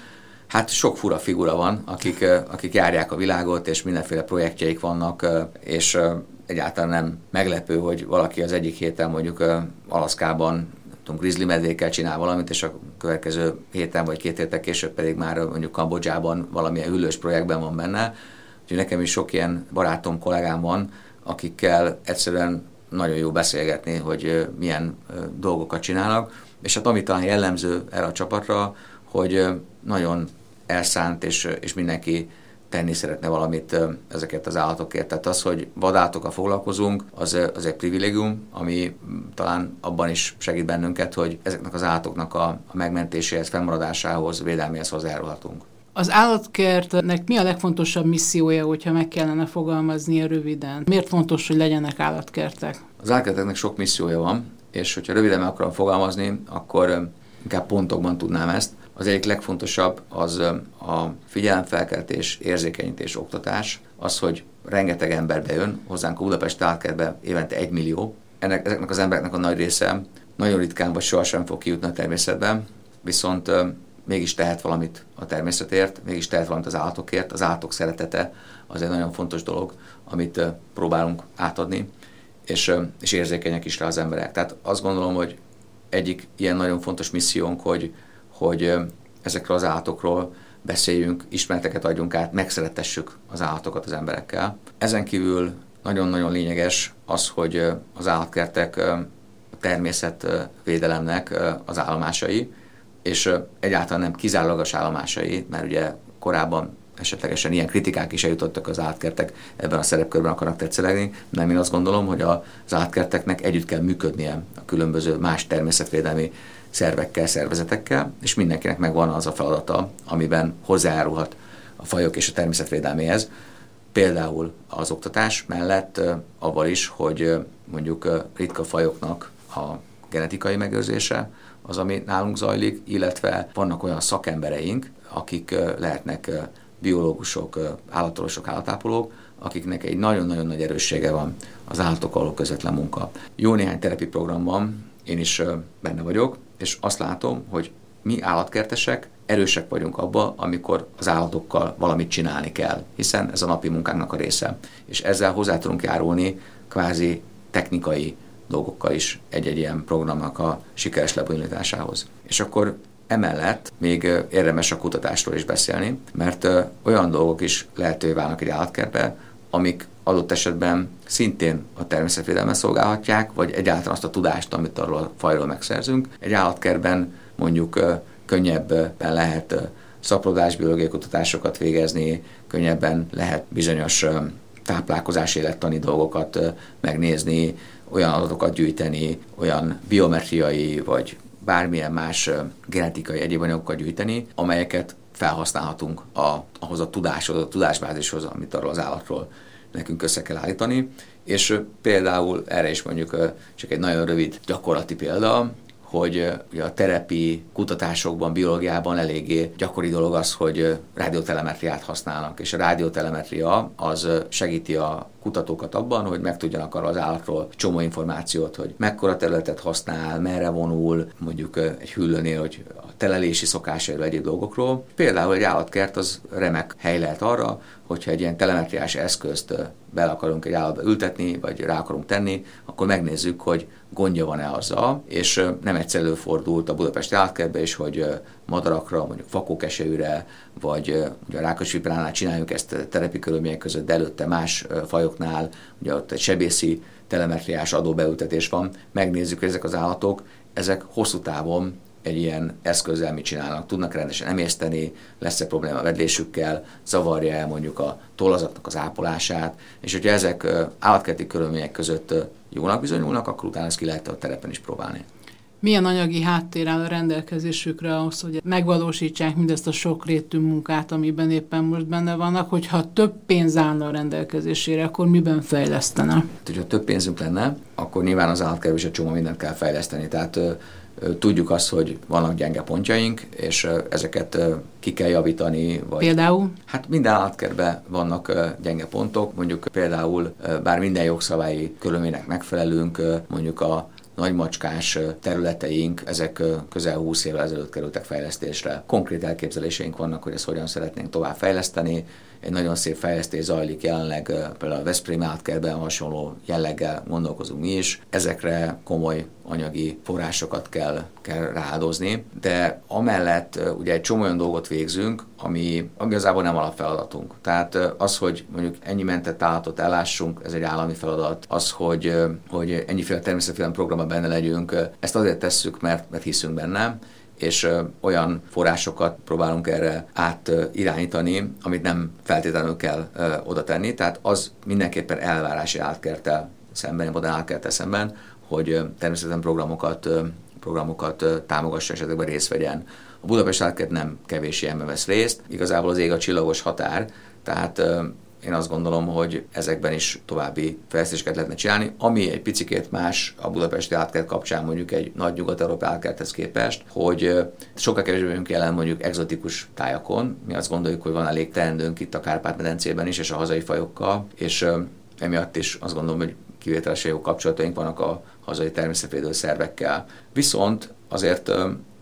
Hát sok fura figura van, akik, akik járják a világot, és mindenféle projektjeik vannak, és egyáltalán nem meglepő, hogy valaki az egyik héten mondjuk Alaszkában tudom, grizzly medvékkel csinál valamit, és a következő héten vagy két héttel később pedig már mondjuk Kambodzsában valamilyen hüllős projektben van benne. Úgyhogy nekem is sok ilyen barátom, kollégám van, akikkel egyszerűen nagyon jó beszélgetni, hogy milyen dolgokat csinálnak, és hát ami talán jellemző erre a csapatra, hogy nagyon elszánt, és, és mindenki tenni szeretne valamit ezeket az állatokért. Tehát az, hogy vadállatokkal foglalkozunk, az, az egy privilégium, ami talán abban is segít bennünket, hogy ezeknek az állatoknak a megmentéséhez, fennmaradásához, védelméhez hozzájárulhatunk. Az állatkertnek mi a legfontosabb missziója, hogyha meg kellene fogalmaznia röviden? Miért fontos, hogy legyenek állatkertek? Az állatkerteknek sok missziója van, és hogyha röviden meg akarom fogalmazni, akkor inkább pontokban tudnám ezt. Az egyik legfontosabb az a figyelemfelkeltés, érzékenyítés, oktatás, az, hogy rengeteg ember bejön hozzánk Budapest állatkertbe évente egy millió. Ennek, ezeknek az embereknek a nagy része nagyon ritkán vagy sohasem fog kijutni a természetben, viszont mégis tehet valamit a természetért, mégis tehet valamit az állatokért. Az állatok szeretete az egy nagyon fontos dolog, amit próbálunk átadni, és, és érzékenyek is rá az emberek. Tehát azt gondolom, hogy egyik ilyen nagyon fontos missziónk, hogy, hogy ezekről az állatokról beszéljünk, ismereteket adjunk át, megszeretessük az állatokat az emberekkel. Ezen kívül nagyon-nagyon lényeges az, hogy az állatkertek természetvédelemnek az állomásai, és egyáltalán nem kizárólagos állomásai, mert ugye korábban esetlegesen ilyen kritikák is eljutottak az átkertek ebben a szerepkörben akarnak tetszelegni, nem én azt gondolom, hogy az átkerteknek együtt kell működnie a különböző más természetvédelmi szervekkel, szervezetekkel, és mindenkinek megvan az a feladata, amiben hozzájárulhat a fajok és a természetvédelméhez. Például az oktatás mellett avval is, hogy mondjuk ritka fajoknak a genetikai megőrzése, az, ami nálunk zajlik, illetve vannak olyan szakembereink, akik lehetnek biológusok, állatorvosok, állatápolók, akiknek egy nagyon-nagyon nagy erőssége van az állatokkal való közvetlen munka. Jó néhány terapi programban én is benne vagyok, és azt látom, hogy mi állatkertesek erősek vagyunk abba, amikor az állatokkal valamit csinálni kell, hiszen ez a napi munkánknak a része. És ezzel hozzá tudunk járulni kvázi technikai dolgokkal is egy-egy ilyen programnak a sikeres lebonyolításához. És akkor emellett még érdemes a kutatásról is beszélni, mert olyan dolgok is lehetővé válnak egy állatkertbe, amik adott esetben szintén a természetvédelmet szolgálhatják, vagy egyáltalán azt a tudást, amit arról a fajról megszerzünk. Egy állatkertben mondjuk könnyebben lehet szaporodásbiológiai kutatásokat végezni, könnyebben lehet bizonyos táplálkozás élettani dolgokat megnézni, olyan adatokat gyűjteni, olyan biometriai vagy bármilyen más genetikai egyéb anyagokat gyűjteni, amelyeket felhasználhatunk a, ahhoz a tudáshoz, a tudásbázishoz, amit arról az állatról nekünk össze kell állítani. És például erre is mondjuk csak egy nagyon rövid gyakorlati példa, hogy a terepi kutatásokban, biológiában eléggé gyakori dolog az, hogy rádiotelemetriát használnak, és a rádiotelemetria az segíti a kutatókat abban, hogy megtudjanak arra az állatról csomó információt, hogy mekkora területet használ, merre vonul, mondjuk egy hüllőnél, hogy a telelési szokásairól, egyéb dolgokról. Például egy állatkert az remek hely lehet arra, hogyha egy ilyen telemetriás eszközt be akarunk egy állatba ültetni, vagy rá akarunk tenni, akkor megnézzük, hogy gondja van-e azzal, és nem egyszer előfordult a Budapesti állatkertbe is, hogy madarakra, mondjuk fakókesejűre, vagy ugye a Rákosvipránál csináljuk ezt terepi körülmények között, de előtte más fajoknál, ugye ott egy sebészi telemetriás adóbeültetés van, megnézzük, hogy ezek az állatok, ezek hosszú távon egy ilyen eszközzel mit csinálnak, tudnak rendesen emészteni, lesz-e probléma a vedlésükkel, zavarja el mondjuk a tollazatnak az ápolását, és hogyha ezek állatkerti körülmények között jónak bizonyulnak, akkor utána ezt ki lehet a terepen is próbálni. Milyen anyagi háttér áll a rendelkezésükre ahhoz, hogy megvalósítsák mindezt a sokrétű munkát, amiben éppen most benne vannak, hogyha több pénz állna a rendelkezésére, akkor miben fejlesztene? Hát, hogyha több pénzünk lenne, akkor nyilván az állatkerül is egy csomó mindent kell fejleszteni. Tehát tudjuk azt, hogy vannak gyenge pontjaink, és ezeket ki kell javítani. Vagy például? Hát minden állatkertben vannak gyenge pontok, mondjuk például bár minden jogszabályi körülménynek megfelelünk, mondjuk a nagymacskás területeink, ezek közel 20 évvel ezelőtt kerültek fejlesztésre. Konkrét elképzeléseink vannak, hogy ezt hogyan szeretnénk tovább fejleszteni. Egy nagyon szép fejlesztés zajlik jelenleg, például a Veszprém átkerben hasonló jelleggel gondolkozunk mi is. Ezekre komoly anyagi forrásokat kell, kell ráadozni, de amellett ugye egy csomó olyan dolgot végzünk, ami igazából nem alapfeladatunk. Tehát az, hogy mondjuk ennyi mentett állatot elássunk, ez egy állami feladat. Az, hogy, hogy ennyiféle természetfélelem programban benne legyünk, ezt azért tesszük, mert, mert hiszünk benne, és olyan forrásokat próbálunk erre átirányítani, amit nem feltétlenül kell oda tenni. Tehát az mindenképpen elvárási átkertel szemben, modern átkertel szemben, hogy természetesen programokat, programokat támogassa, esetleg részt vegyen. A Budapest átkert nem kevés ilyenben vesz részt, igazából az ég a csillagos határ, tehát én azt gondolom, hogy ezekben is további fejlesztéseket lehetne csinálni, ami egy picikét más a budapesti átkert kapcsán mondjuk egy nagy nyugat-európai átkerthez képest, hogy sokkal kevésbé vagyunk jelen mondjuk exotikus tájakon. Mi azt gondoljuk, hogy van elég teendőnk itt a Kárpát-medencében is, és a hazai fajokkal, és emiatt is azt gondolom, hogy kivételesen jó kapcsolataink vannak a hazai természetvédő szervekkel. Viszont azért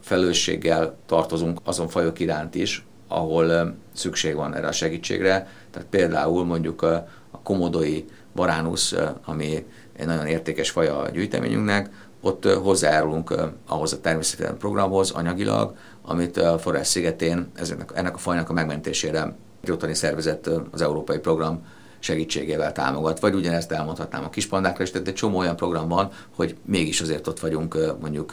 felelősséggel tartozunk azon fajok iránt is, ahol szükség van erre a segítségre. Tehát például mondjuk a, komodói baránusz, ami egy nagyon értékes faja a gyűjteményünknek, ott hozzájárulunk ahhoz a természetesen programhoz anyagilag, amit a Forrás szigetén ennek, ennek a fajnak a megmentésére egy ottani szervezet az Európai Program segítségével támogat. Vagy ugyanezt elmondhatnám a kispandákra is, tehát egy csomó olyan program van, hogy mégis azért ott vagyunk mondjuk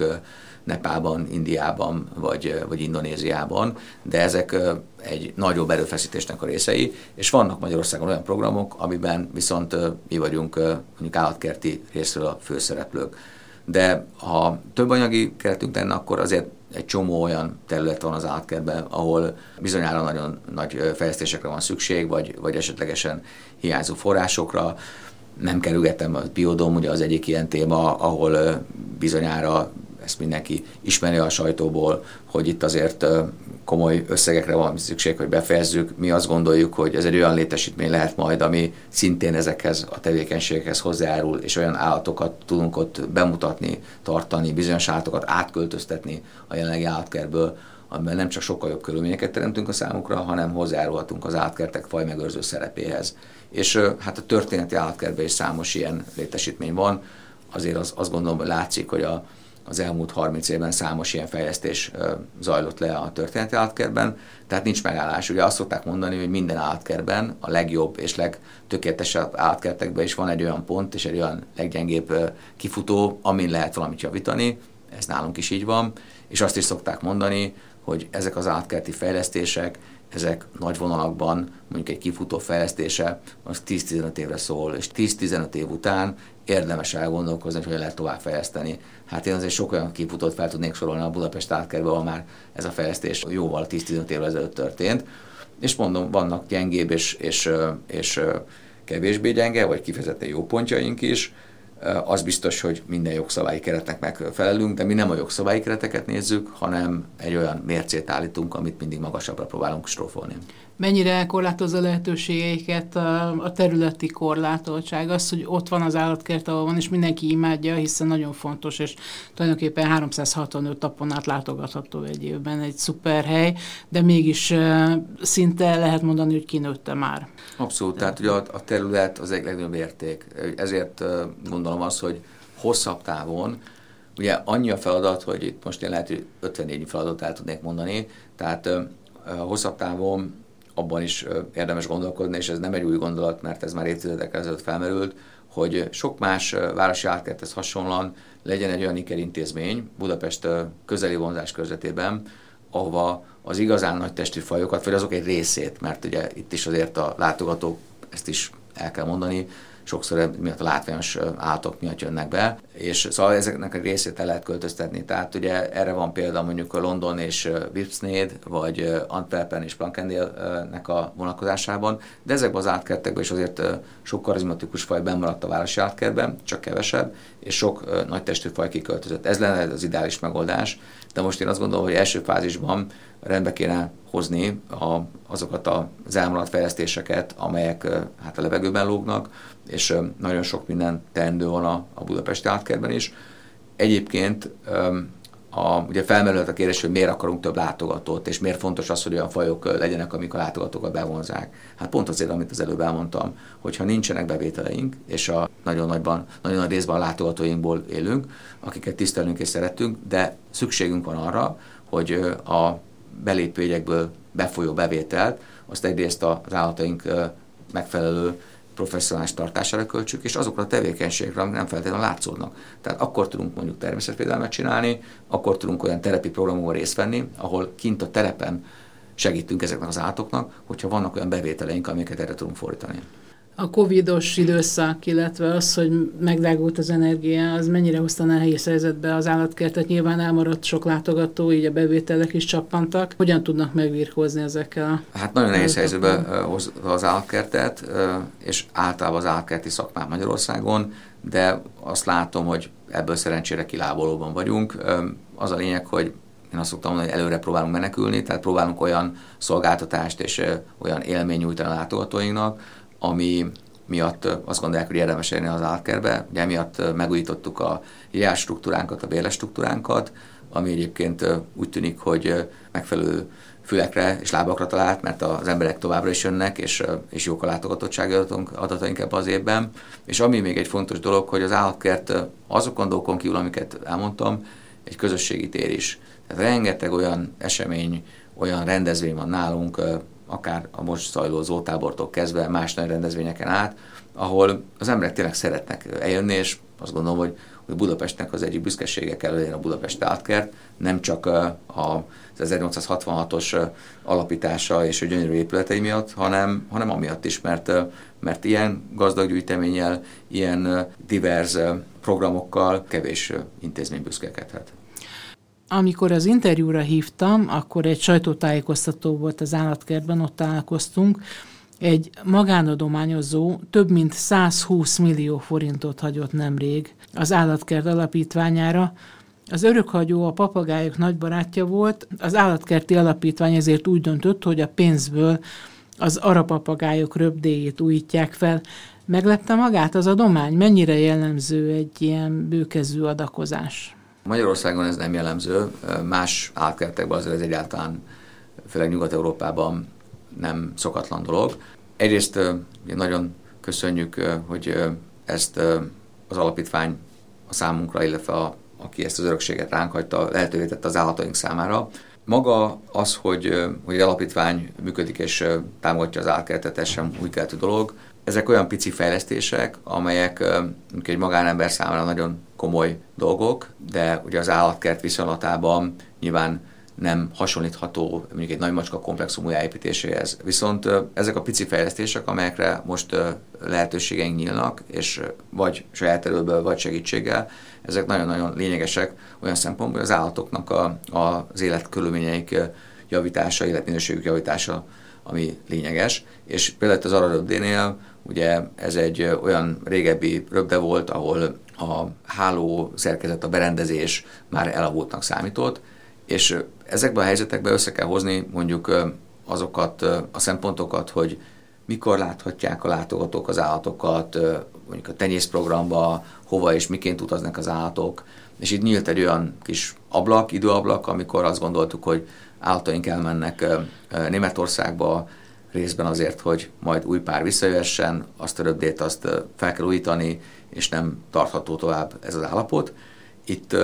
Nepálban, Indiában vagy, vagy Indonéziában, de ezek egy nagyobb erőfeszítésnek a részei, és vannak Magyarországon olyan programok, amiben viszont mi vagyunk mondjuk állatkerti részről a főszereplők. De ha több anyagi keretünk lenne, akkor azért egy csomó olyan terület van az átkertben, ahol bizonyára nagyon nagy fejlesztésekre van szükség, vagy, vagy esetlegesen hiányzó forrásokra. Nem kerülgetem, a biodom ugye az egyik ilyen téma, ahol bizonyára ezt mindenki ismeri a sajtóból, hogy itt azért komoly összegekre van szükség, hogy befejezzük. Mi azt gondoljuk, hogy ez egy olyan létesítmény lehet majd, ami szintén ezekhez a tevékenységekhez hozzájárul, és olyan állatokat tudunk ott bemutatni, tartani, bizonyos állatokat átköltöztetni a jelenlegi állatkertből, amiben nem csak sokkal jobb körülményeket teremtünk a számukra, hanem hozzájárulhatunk az állatkertek fajmegőrző szerepéhez. És hát a történeti állatkertben is számos ilyen létesítmény van, azért az, azt gondolom, hogy látszik, hogy a, az elmúlt 30 évben számos ilyen fejlesztés zajlott le a történeti állatkertben, tehát nincs megállás. Ugye azt szokták mondani, hogy minden állatkertben, a legjobb és legtökéletesebb állatkertekben is van egy olyan pont és egy olyan leggyengébb kifutó, amin lehet valamit javítani, ez nálunk is így van, és azt is szokták mondani, hogy ezek az átkerti fejlesztések, ezek nagy vonalakban, mondjuk egy kifutó fejlesztése, az 10-15 évre szól, és 10-15 év után érdemes elgondolkozni, hogy lehet továbbfejleszteni. Hát én azért sok olyan kifutót fel tudnék sorolni a Budapest átkerbe, ahol már ez a fejlesztés jóval 10-15 évvel ezelőtt történt. És mondom, vannak gyengébb és, és, és kevésbé gyenge, vagy kifejezetten jó pontjaink is. Az biztos, hogy minden jogszabályi keretnek megfelelünk, de mi nem a jogszabályi kereteket nézzük, hanem egy olyan mércét állítunk, amit mindig magasabbra próbálunk strófolni mennyire korlátozza lehetőségeiket a, a területi korlátoltság. Az, hogy ott van az állatkert, ahol van, és mindenki imádja, hiszen nagyon fontos, és tulajdonképpen 365 napon át látogatható egy évben egy szuper hely, de mégis szinte lehet mondani, hogy kinőtte már. Abszolút, tehát ugye a, a terület az egy legnagyobb érték. Ezért gondolom azt, hogy hosszabb távon, ugye annyi a feladat, hogy itt most én lehet, hogy 54 feladatot el tudnék mondani, tehát hosszabb távon abban is érdemes gondolkodni, és ez nem egy új gondolat, mert ez már évtizedek ezelőtt felmerült, hogy sok más városi átkerthez hasonlóan legyen egy olyan ikerintézmény Budapest közeli vonzás körzetében, ahova az igazán nagy testi fajokat, vagy azok egy részét, mert ugye itt is azért a látogatók, ezt is el kell mondani, sokszor miatt a látványos állatok miatt jönnek be, és szóval ezeknek a részét el lehet költöztetni. Tehát ugye erre van példa mondjuk London és Whipsnade, vagy Antwerpen és Plankendale-nek a vonatkozásában, de ezekben az átkertekben is azért sok karizmatikus faj bemaradt a városi átkertben, csak kevesebb, és sok nagy testű faj kiköltözött. Ez lenne az ideális megoldás, de most én azt gondolom, hogy első fázisban rendbe kéne hozni a, azokat az elmaradt fejlesztéseket, amelyek hát a levegőben lógnak, és nagyon sok minden teendő van a, a Budapesti átkerben is. Egyébként a, ugye felmerült a kérdés, hogy miért akarunk több látogatót, és miért fontos az, hogy olyan fajok legyenek, amik a látogatókat bevonzák. Hát pont azért, amit az előbb elmondtam, hogyha nincsenek bevételeink, és a nagyon nagyban, nagyon nagy részben a látogatóinkból élünk, akiket tisztelünk és szeretünk, de szükségünk van arra, hogy a belépőjegyekből befolyó bevételt, azt egyrészt az állataink megfelelő professzionális tartására költsük, és azokra a tevékenységekre, amik nem feltétlenül látszódnak. Tehát akkor tudunk mondjuk természetvédelmet csinálni, akkor tudunk olyan terepi programokon részt venni, ahol kint a terepen segítünk ezeknek az állatoknak, hogyha vannak olyan bevételeink, amiket erre tudunk fordítani a covidos időszak, illetve az, hogy megdágult az energia, az mennyire hozta nehéz helyzetbe az állatkertet? Nyilván elmaradt sok látogató, így a bevételek is csappantak. Hogyan tudnak megvirkózni ezekkel? Hát nagyon nehéz helyzetbe hozta az állatkertet, és általában az állatkerti szakmát Magyarországon, de azt látom, hogy ebből szerencsére kilábolóban vagyunk. Az a lényeg, hogy én azt szoktam mondani, hogy előre próbálunk menekülni, tehát próbálunk olyan szolgáltatást és olyan élmény nyújtani a látogatóinknak, ami miatt azt gondolják, hogy érdemes érni az átkerbe. Ugye emiatt megújítottuk a jár struktúránkat, a béles struktúránkat, ami egyébként úgy tűnik, hogy megfelelő fülekre és lábakra talált, mert az emberek továbbra is jönnek, és, és jók a látogatottsági adatunk, adataink ebben az évben. És ami még egy fontos dolog, hogy az állatkert azokon dolgokon kívül, amiket elmondtam, egy közösségi tér is. Tehát rengeteg olyan esemény, olyan rendezvény van nálunk, akár a most zajló zótábortól kezdve más nagy rendezvényeken át, ahol az emberek tényleg szeretnek eljönni, és azt gondolom, hogy, hogy Budapestnek az egyik büszkesége kell legyen a Budapest átkert, nem csak az 1866-os alapítása és a gyönyörű épületei miatt, hanem, hanem amiatt is, mert, mert ilyen gazdag gyűjteménnyel, ilyen divers programokkal kevés intézmény büszkekedhet. Amikor az interjúra hívtam, akkor egy sajtótájékoztató volt az állatkertben, ott találkoztunk, egy magánadományozó több mint 120 millió forintot hagyott nemrég az állatkert alapítványára. Az örökhagyó a papagájok nagy barátja volt, az állatkerti alapítvány ezért úgy döntött, hogy a pénzből az arapapagájok röpdéjét újítják fel. Meglepte magát az adomány? Mennyire jellemző egy ilyen bőkezű adakozás? Magyarországon ez nem jellemző, más álkertekben azért ez egyáltalán, főleg Nyugat-Európában nem szokatlan dolog. Egyrészt nagyon köszönjük, hogy ezt az alapítvány a számunkra, illetve a, aki ezt az örökséget ránk hagyta, lehetővé tette az állataink számára. Maga az, hogy, hogy egy alapítvány működik és támogatja az álkertet, ez sem új keletű dolog. Ezek olyan pici fejlesztések, amelyek egy magánember számára nagyon komoly dolgok, de ugye az állatkert viszonylatában nyilván nem hasonlítható mondjuk egy nagy macska komplexum újjáépítéséhez. Viszont ezek a pici fejlesztések, amelyekre most lehetőségeink nyílnak, és vagy saját erőből, vagy segítséggel, ezek nagyon-nagyon lényegesek olyan szempontból, hogy az állatoknak a, a, az életkörülményeik javítása, életminőségük javítása, ami lényeges. És például az Araröbdénél ugye ez egy olyan régebbi röbde volt, ahol a háló szerkezet, a berendezés már elavultnak számított, és ezekben a helyzetekben össze kell hozni mondjuk azokat a szempontokat, hogy mikor láthatják a látogatók az állatokat, mondjuk a tenyészprogramba, hova és miként utaznak az állatok. És itt nyílt egy olyan kis ablak, időablak, amikor azt gondoltuk, hogy állataink elmennek Németországba, részben azért, hogy majd új pár visszajöhessen, azt a röbdét azt fel kell újítani, és nem tartható tovább ez az állapot. Itt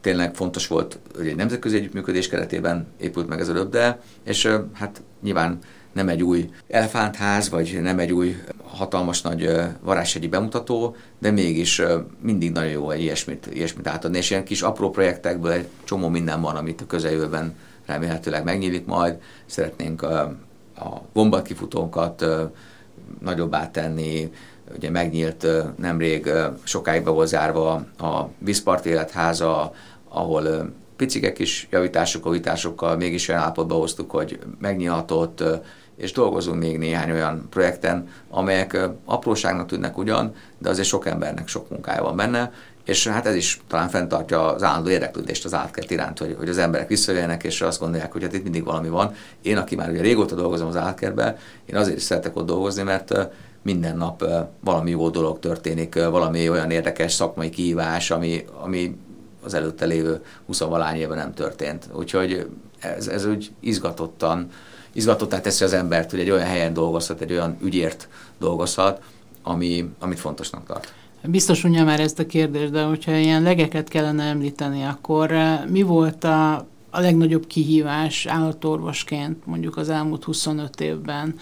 tényleg fontos volt, hogy egy nemzetközi együttműködés keretében épült meg ez a röbde, és hát nyilván nem egy új elefántház, vagy nem egy új hatalmas nagy varázshegyi bemutató, de mégis mindig nagyon jó egy ilyesmit, ilyesmit átadni, és ilyen kis apró projektekből egy csomó minden van, amit a közeljövőben remélhetőleg megnyílik majd. Szeretnénk a, a gombatkifutónkat nagyobbá tenni, ugye megnyílt nemrég sokáig be volt zárva a Vízpart Életháza, ahol picike kis javítások, javításokkal mégis olyan állapotba hoztuk, hogy megnyílhatott, és dolgozunk még néhány olyan projekten, amelyek apróságnak tűnnek ugyan, de azért sok embernek sok munkája van benne, és hát ez is talán fenntartja az állandó érdeklődést az átkert iránt, hogy, hogy az emberek visszajönnek, és azt gondolják, hogy hát itt mindig valami van. Én, aki már ugye régóta dolgozom az átkertben, én azért is szeretek ott dolgozni, mert minden nap valami jó dolog történik, valami olyan érdekes szakmai kihívás, ami, ami az előtte lévő 20 valány évben nem történt. Úgyhogy ez, ez úgy izgatottan, izgatottá teszi az embert, hogy egy olyan helyen dolgozhat, egy olyan ügyért dolgozhat, ami, amit fontosnak tart. Biztos unja már ezt a kérdést, de hogyha ilyen legeket kellene említeni, akkor mi volt a, a legnagyobb kihívás állatorvosként mondjuk az elmúlt 25 évben?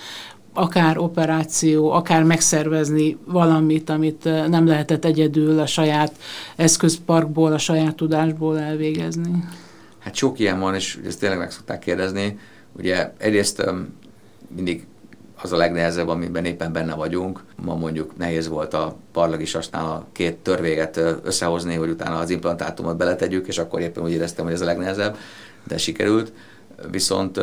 Akár operáció, akár megszervezni valamit, amit nem lehetett egyedül a saját eszközparkból, a saját tudásból elvégezni? Hát sok ilyen van, és ezt tényleg meg szokták kérdezni. Ugye egyrészt mindig az a legnehezebb, amiben éppen benne vagyunk. Ma mondjuk nehéz volt a parlagisasnál a két törvéget összehozni, hogy utána az implantátumot beletegyük, és akkor éppen úgy éreztem, hogy ez a legnehezebb, de sikerült viszont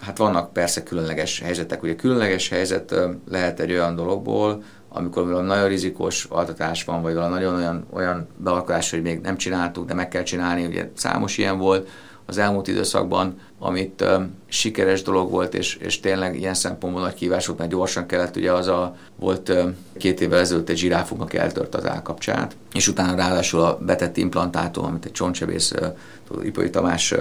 hát vannak persze különleges helyzetek. Ugye különleges helyzet lehet egy olyan dologból, amikor valami nagyon rizikós altatás van, vagy valami nagyon olyan, olyan bealakás, hogy még nem csináltuk, de meg kell csinálni. Ugye számos ilyen volt az elmúlt időszakban, amit sikeres dolog volt, és, és tényleg ilyen szempontból nagy kívás volt, mert gyorsan kellett, ugye az a, volt két évvel ezelőtt egy zsiráfunk, aki eltört az állkapcsát, és utána ráadásul a betett implantátum, amit egy csontsebész, Ipoi Tamás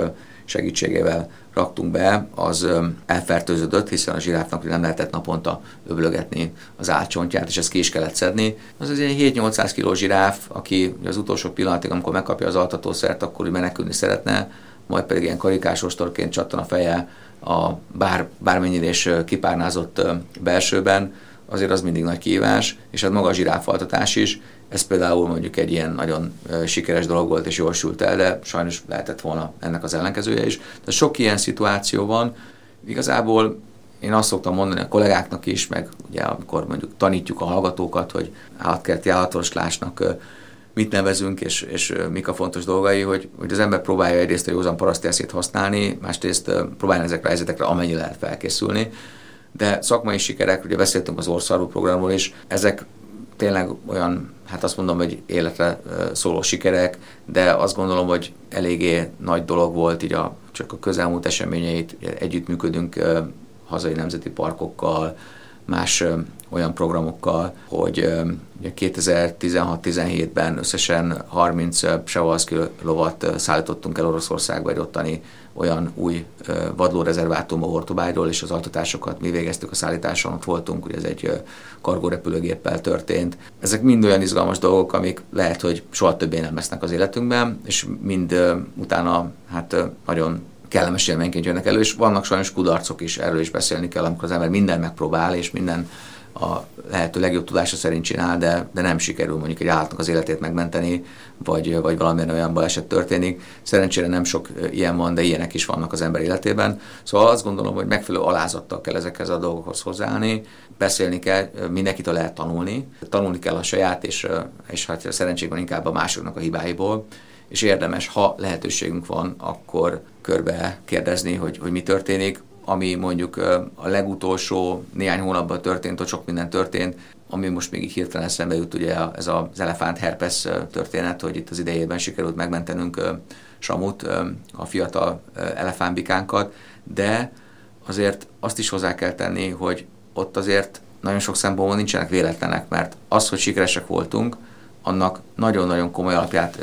segítségével raktunk be, az elfertőződött, hiszen a zsiráfnak nem lehetett naponta öblögetni az átcsontját, és ezt ki is kellett szedni. Az az egy 7-800 kg zsiráf, aki az utolsó pillanatig, amikor megkapja az altatószert, akkor menekülni szeretne, majd pedig ilyen karikás ostorként csattan a feje a bár, bármennyire is kipárnázott belsőben, azért az mindig nagy kívás, és hát maga a zsiráfaltatás is, ez például mondjuk egy ilyen nagyon sikeres dolog volt, és jól el, de sajnos lehetett volna ennek az ellenkezője is. De sok ilyen szituáció van. Igazából én azt szoktam mondani a kollégáknak is, meg ugye amikor mondjuk tanítjuk a hallgatókat, hogy állatkerti állatorvoslásnak mit nevezünk, és, és mik a fontos dolgai, hogy, hogy az ember próbálja egyrészt a józan parasztjászét használni, másrészt próbálja ezekre a helyzetekre amennyi lehet felkészülni. De szakmai sikerek, ugye beszéltünk az országú programról is, ezek tényleg olyan, hát azt mondom, hogy életre szóló sikerek, de azt gondolom, hogy eléggé nagy dolog volt így a, csak a közelmúlt eseményeit, együttműködünk hazai nemzeti parkokkal, más olyan programokkal, hogy 2016-17-ben összesen 30 Psevalszki lovat szállítottunk el Oroszországba egy ottani olyan új vadlórezervátum a Hortobágyról, és az altatásokat mi végeztük a szállításon, ott voltunk, ugye ez egy kargórepülőgéppel történt. Ezek mind olyan izgalmas dolgok, amik lehet, hogy soha többé nem lesznek az életünkben, és mind utána hát nagyon kellemes élményként jönnek elő, és vannak sajnos kudarcok is, erről is beszélni kell, amikor az ember minden megpróbál, és minden a lehető legjobb tudása szerint csinál, de, de nem sikerül mondjuk egy állatnak az életét megmenteni, vagy, vagy valamilyen olyan baleset történik. Szerencsére nem sok ilyen van, de ilyenek is vannak az ember életében. Szóval azt gondolom, hogy megfelelő alázattal kell ezekhez a dolgokhoz hozzáállni, beszélni kell, mindenkitől lehet tanulni, tanulni kell a saját, és, és hát szerencsében inkább a másoknak a hibáiból, és érdemes, ha lehetőségünk van, akkor körbe kérdezni, hogy, hogy mi történik, ami mondjuk a legutolsó néhány hónapban történt, ott sok minden történt, ami most még így hirtelen eszembe jut, ugye ez az elefánt herpes történet, hogy itt az idejében sikerült megmentenünk Samut, a fiatal elefántbikánkat, de azért azt is hozzá kell tenni, hogy ott azért nagyon sok szempontból nincsenek véletlenek, mert az, hogy sikeresek voltunk, annak nagyon-nagyon komoly alapját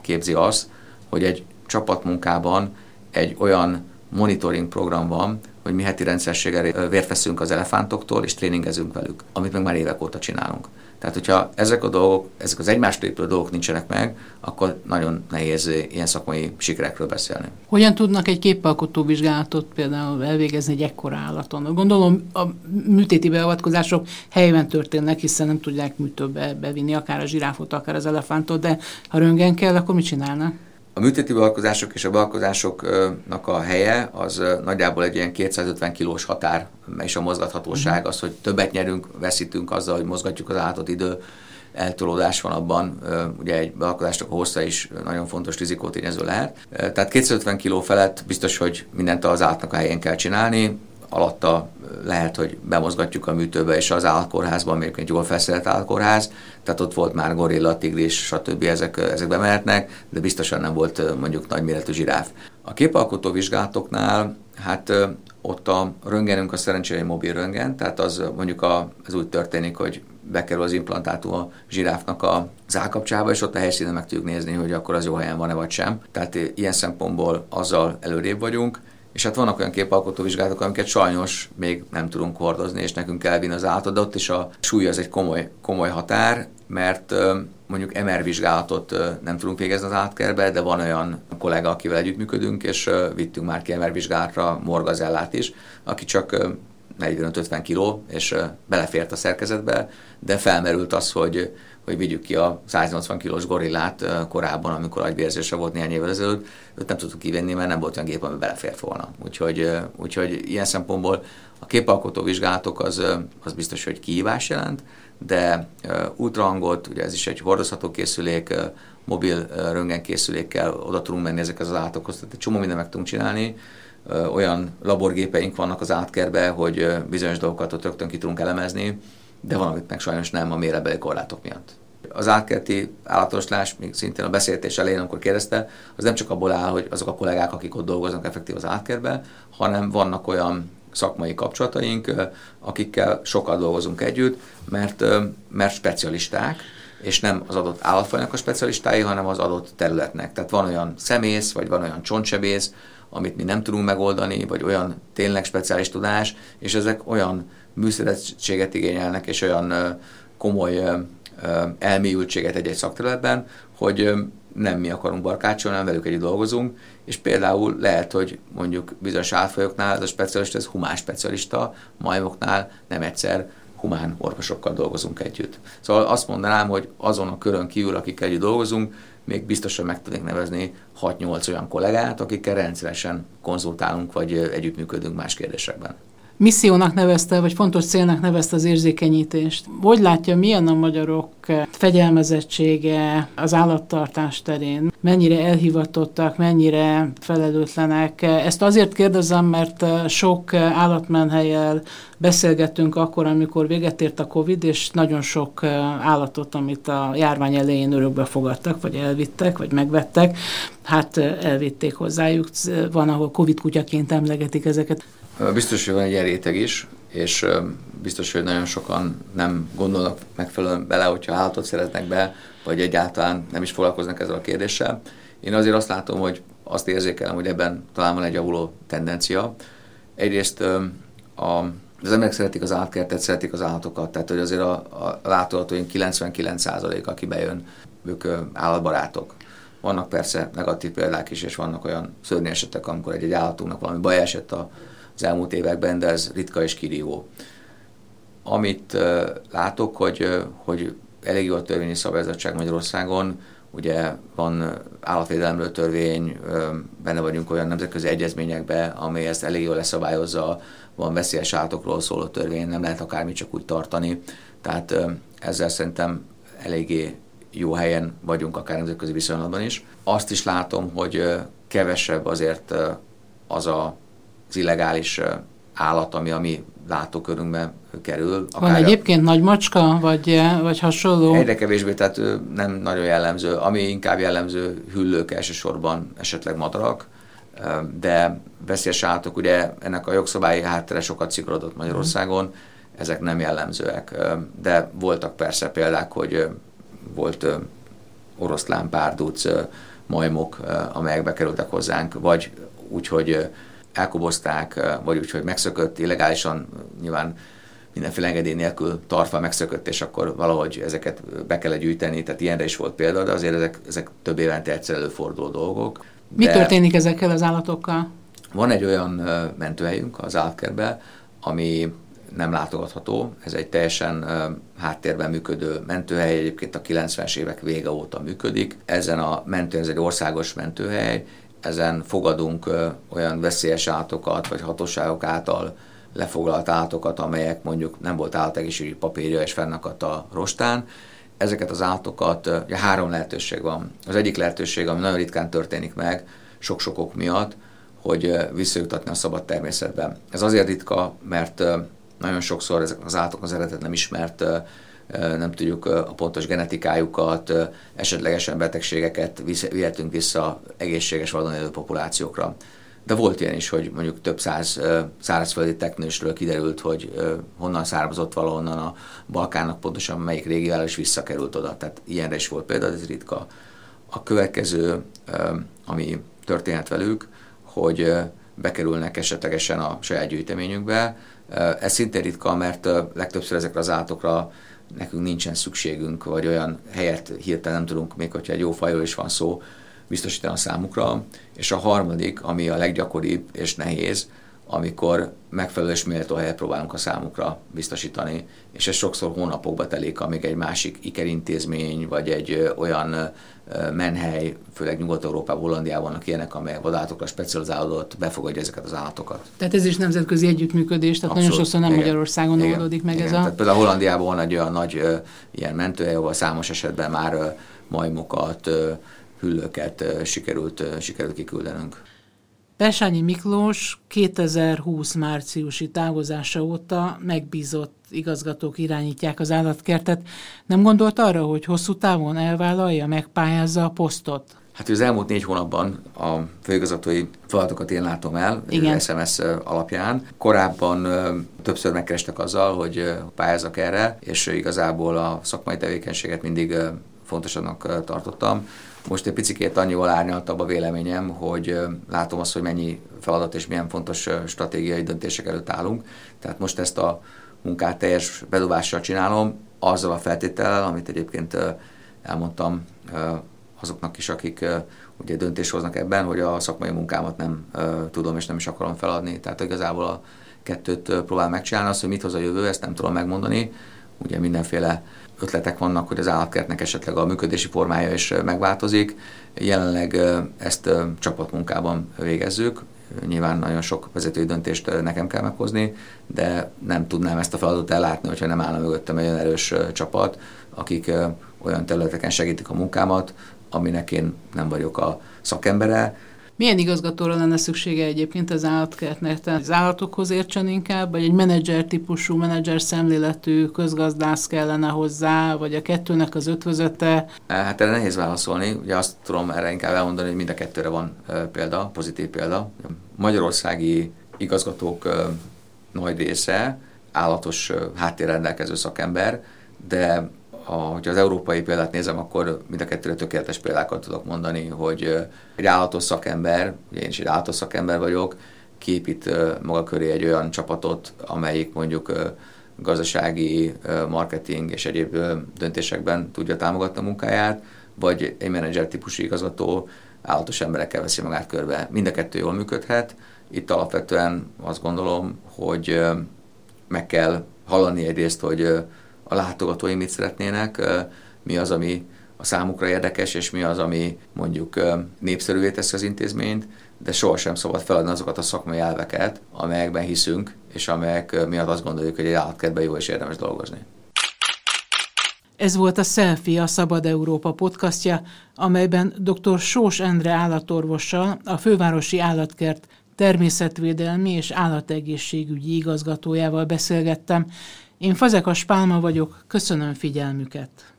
képzi az, hogy egy csapatmunkában egy olyan monitoring program van, hogy mi heti rendszerséggel vért veszünk az elefántoktól, és tréningezünk velük, amit meg már évek óta csinálunk. Tehát, hogyha ezek a dolgok, ezek az egymást épülő dolgok nincsenek meg, akkor nagyon nehéz ilyen szakmai sikerekről beszélni. Hogyan tudnak egy képalkotó vizsgálatot például elvégezni egy ekkora állaton? Gondolom a műtéti beavatkozások helyben történnek, hiszen nem tudják műtőbe bevinni akár a zsiráfot, akár az elefántot, de ha röngen kell, akkor mit csinálnak? A műtéti beavatkozások és a beavatkozásoknak a helye az nagyjából egy ilyen 250 kilós határ, és a mozgathatóság mhm. az, hogy többet nyerünk, veszítünk azzal, hogy mozgatjuk az állatot idő, eltolódás van abban, ugye egy beavatkozásnak a hossza is nagyon fontos rizikótényező lehet. Tehát 250 kg felett biztos, hogy mindent az állatnak a helyén kell csinálni, alatta lehet, hogy bemozgatjuk a műtőbe, és az álkórházban, még egy jól felszerelt álkórház, tehát ott volt már gorilla, tigris, stb. ezek, ezek bemehetnek, de biztosan nem volt mondjuk nagyméretű zsiráf. A képalkotó vizsgálatoknál, hát ott a röngenünk a szerencsére mobil röngen, tehát az mondjuk a, az úgy történik, hogy bekerül az implantátum a zsiráfnak a zákapcsába, és ott a helyszínen meg tudjuk nézni, hogy akkor az jó helyen van-e vagy sem. Tehát ilyen szempontból azzal előrébb vagyunk és hát vannak olyan képalkotó vizsgálatok, amiket sajnos még nem tudunk hordozni, és nekünk kell vinni az állatot, de ott is a súly az egy komoly, komoly határ, mert mondjuk MR vizsgálatot nem tudunk végezni az átkerbe, de van olyan kollega, akivel együttműködünk, és vittünk már ki MR vizsgálatra morgazellát is, aki csak 45-50 kiló, és belefért a szerkezetbe, de felmerült az, hogy hogy vigyük ki a 180 kilós gorillát korábban, amikor agyvérzése volt néhány évvel ezelőtt, őt nem tudtuk kivenni, mert nem volt olyan gép, ami belefért volna. Úgyhogy, úgyhogy ilyen szempontból a képalkotó vizsgálatok az, az biztos, hogy kihívás jelent, de ultrahangot, ugye ez is egy hordozható készülék, mobil röntgenkészülékkel oda tudunk menni ezekhez az állatokhoz, tehát egy csomó mindent meg tudunk csinálni, olyan laborgépeink vannak az átkerbe, hogy bizonyos dolgokat ott rögtön ki tudunk elemezni, de valamit meg sajnos nem a méretbeli korlátok miatt. Az átkerti állatoslás, még szintén a beszélgetés elején, amikor kérdezte, az nem csak abból áll, hogy azok a kollégák, akik ott dolgoznak effektív az átkertben, hanem vannak olyan szakmai kapcsolataink, akikkel sokat dolgozunk együtt, mert, mert specialisták, és nem az adott állatfajnak a specialistái, hanem az adott területnek. Tehát van olyan szemész, vagy van olyan csontsebész, amit mi nem tudunk megoldani, vagy olyan tényleg speciális tudás, és ezek olyan műszerességet igényelnek, és olyan komoly elmélyültséget egy-egy szakterületben, hogy nem mi akarunk barkácsolni, hanem velük együtt dolgozunk, és például lehet, hogy mondjuk bizonyos álfajoknál ez a specialista, ez humán specialista, majmoknál nem egyszer humán orvosokkal dolgozunk együtt. Szóval azt mondanám, hogy azon a körön kívül, akikkel együtt dolgozunk, még biztosan meg tudnék nevezni 6-8 olyan kollégát, akikkel rendszeresen konzultálunk, vagy együttműködünk más kérdésekben missziónak nevezte, vagy fontos célnak nevezte az érzékenyítést. Hogy látja, milyen a magyarok fegyelmezettsége az állattartás terén? Mennyire elhivatottak, mennyire felelőtlenek? Ezt azért kérdezem, mert sok állatmenhelyel beszélgettünk akkor, amikor véget ért a Covid, és nagyon sok állatot, amit a járvány elején örökbe fogadtak, vagy elvittek, vagy megvettek, hát elvitték hozzájuk. Van, ahol Covid kutyaként emlegetik ezeket. Biztos, hogy van egy réteg is, és biztos, hogy nagyon sokan nem gondolnak megfelelően bele, hogyha állatot szeretnek be, vagy egyáltalán nem is foglalkoznak ezzel a kérdéssel. Én azért azt látom, hogy azt érzékelem, hogy ebben talán van egy javuló tendencia. Egyrészt a, az emberek szeretik az állatkertet, szeretik az állatokat, tehát hogy azért a, a látogatóink 99% aki bejön, ők állatbarátok. Vannak persze negatív példák is, és vannak olyan szörnyű esetek, amikor egy-egy állatunknak valami baj esett a az elmúlt években, de ez ritka és kirívó. Amit látok, hogy, hogy elég jó a törvényi szabályzottság Magyarországon, ugye van állatvédelemről törvény, benne vagyunk olyan nemzetközi egyezményekbe, amely ezt elég jól leszabályozza, van veszélyes állatokról szóló törvény, nem lehet akármit csak úgy tartani. Tehát ezzel szerintem eléggé jó helyen vagyunk, akár nemzetközi viszonylatban is. Azt is látom, hogy kevesebb azért az a, az illegális állat, ami a mi látókörünkbe kerül. Akár Van egyébként nagy macska, vagy, vagy hasonló? Egyre kevésbé, tehát nem nagyon jellemző. Ami inkább jellemző, hüllők elsősorban, esetleg madarak, de veszélyes állatok, ugye ennek a jogszabályi háttere sokat szigorodott Magyarországon, mm. ezek nem jellemzőek. De voltak persze példák, hogy volt oroszlán, párduc, majmok, amelyek bekerültek hozzánk, vagy úgy, hogy elkobozták, vagy úgy, hogy megszökött illegálisan, nyilván mindenféle engedély nélkül tartva megszökött, és akkor valahogy ezeket be kellett gyűjteni, tehát ilyenre is volt példa, de azért ezek, ezek több évente egyszer előforduló dolgok. Mi de történik ezekkel az állatokkal? Van egy olyan mentőhelyünk az állatkertben, ami nem látogatható. Ez egy teljesen háttérben működő mentőhely, egyébként a 90-es évek vége óta működik. Ezen a mentő, ez egy országos mentőhely, ezen fogadunk olyan veszélyes állatokat, vagy hatóságok által lefoglalt állatokat, amelyek mondjuk nem volt állategészségügyi papírja és fennakadt a rostán. Ezeket az állatokat, ugye három lehetőség van. Az egyik lehetőség, ami nagyon ritkán történik meg, sok-sok ok miatt, hogy visszajutatni a szabad természetben. Ez azért ritka, mert nagyon sokszor ezek az állatok az eredet nem ismert, nem tudjuk a pontos genetikájukat, esetlegesen betegségeket vihetünk vissza egészséges vadon élő populációkra. De volt ilyen is, hogy mondjuk több száz szárazföldi teknősről kiderült, hogy honnan származott valahonnan a Balkánnak, pontosan melyik régiójára is visszakerült oda. Tehát ilyenre is volt például, ez ritka. A következő, ami történhet velük, hogy bekerülnek esetlegesen a saját gyűjteményünkbe. Ez szintén ritka, mert legtöbbször ezekre az állatokra nekünk nincsen szükségünk, vagy olyan helyet hirtelen nem tudunk, még hogyha egy jó fajról is van szó, biztosítani a számukra. És a harmadik, ami a leggyakoribb és nehéz, amikor megfelelő és méltó helyet próbálunk a számukra biztosítani, és ez sokszor hónapokba telik, amíg egy másik ikerintézmény, vagy egy olyan menhely, főleg Nyugat-Európában, Hollandiában vannak ilyenek, amelyek vadállatokra specializálódott, befogadja ezeket az állatokat. Tehát ez is nemzetközi együttműködés, tehát Abszolút, nagyon sokszor nem igen, Magyarországon igen, oldódik meg igen. ez a... Tehát például Hollandiában van egy olyan nagy ilyen mentőhely, ahol számos esetben már majmokat, hüllőket sikerült, sikerült kiküldenünk. Persányi Miklós 2020 márciusi távozása óta megbízott igazgatók irányítják az állatkertet. Nem gondolt arra, hogy hosszú távon elvállalja, megpályázza a posztot? Hát az elmúlt négy hónapban a főigazgatói feladatokat én látom el, Igen. SMS alapján. Korábban többször megkerestek azzal, hogy pályázak erre, és igazából a szakmai tevékenységet mindig fontosabbnak tartottam. Most egy picit annyival árnyaltabb a véleményem, hogy látom azt, hogy mennyi feladat és milyen fontos stratégiai döntések előtt állunk. Tehát most ezt a munkát teljes bedobással csinálom, azzal a feltétellel, amit egyébként elmondtam azoknak is, akik ugye döntést hoznak ebben, hogy a szakmai munkámat nem tudom és nem is akarom feladni. Tehát igazából a kettőt próbál megcsinálni, azt, hogy mit hoz a jövő, ezt nem tudom megmondani. Ugye mindenféle ötletek vannak, hogy az állatkertnek esetleg a működési formája is megváltozik. Jelenleg ezt csapatmunkában végezzük, nyilván nagyon sok vezetői döntést nekem kell meghozni, de nem tudnám ezt a feladatot ellátni, hogyha nem állna mögöttem egy olyan erős csapat, akik olyan területeken segítik a munkámat, aminek én nem vagyok a szakembere, milyen igazgatóra lenne szüksége egyébként az állatkertnek? Tehát az állatokhoz értsen inkább, vagy egy menedzser típusú, menedzser szemléletű közgazdász kellene hozzá, vagy a kettőnek az ötvözete? Hát erre nehéz válaszolni. Ugye azt tudom erre inkább elmondani, hogy mind a kettőre van példa, pozitív példa. Magyarországi igazgatók nagy része állatos háttérrendelkező szakember, de a, hogyha az európai példát nézem, akkor mind a kettőre tökéletes példákat tudok mondani, hogy egy állatos szakember, ugye én is egy állatos szakember vagyok, képít maga köré egy olyan csapatot, amelyik mondjuk gazdasági, marketing és egyéb döntésekben tudja támogatni a munkáját, vagy egy menedzser típusú igazgató állatos emberekkel veszi magát körbe. Mind a kettő jól működhet. Itt alapvetően azt gondolom, hogy meg kell hallani egyrészt, hogy a látogatói mit szeretnének, mi az, ami a számukra érdekes, és mi az, ami mondjuk népszerűvé teszi az intézményt, de sohasem szabad feladni azokat a szakmai elveket, amelyekben hiszünk, és amelyek miatt azt gondoljuk, hogy egy állatkertben jó és érdemes dolgozni. Ez volt a Selfie, a Szabad Európa podcastja, amelyben dr. Sós Endre állatorvossal, a Fővárosi Állatkert természetvédelmi és állategészségügyi igazgatójával beszélgettem. Én Fazekas Pálma vagyok, köszönöm figyelmüket!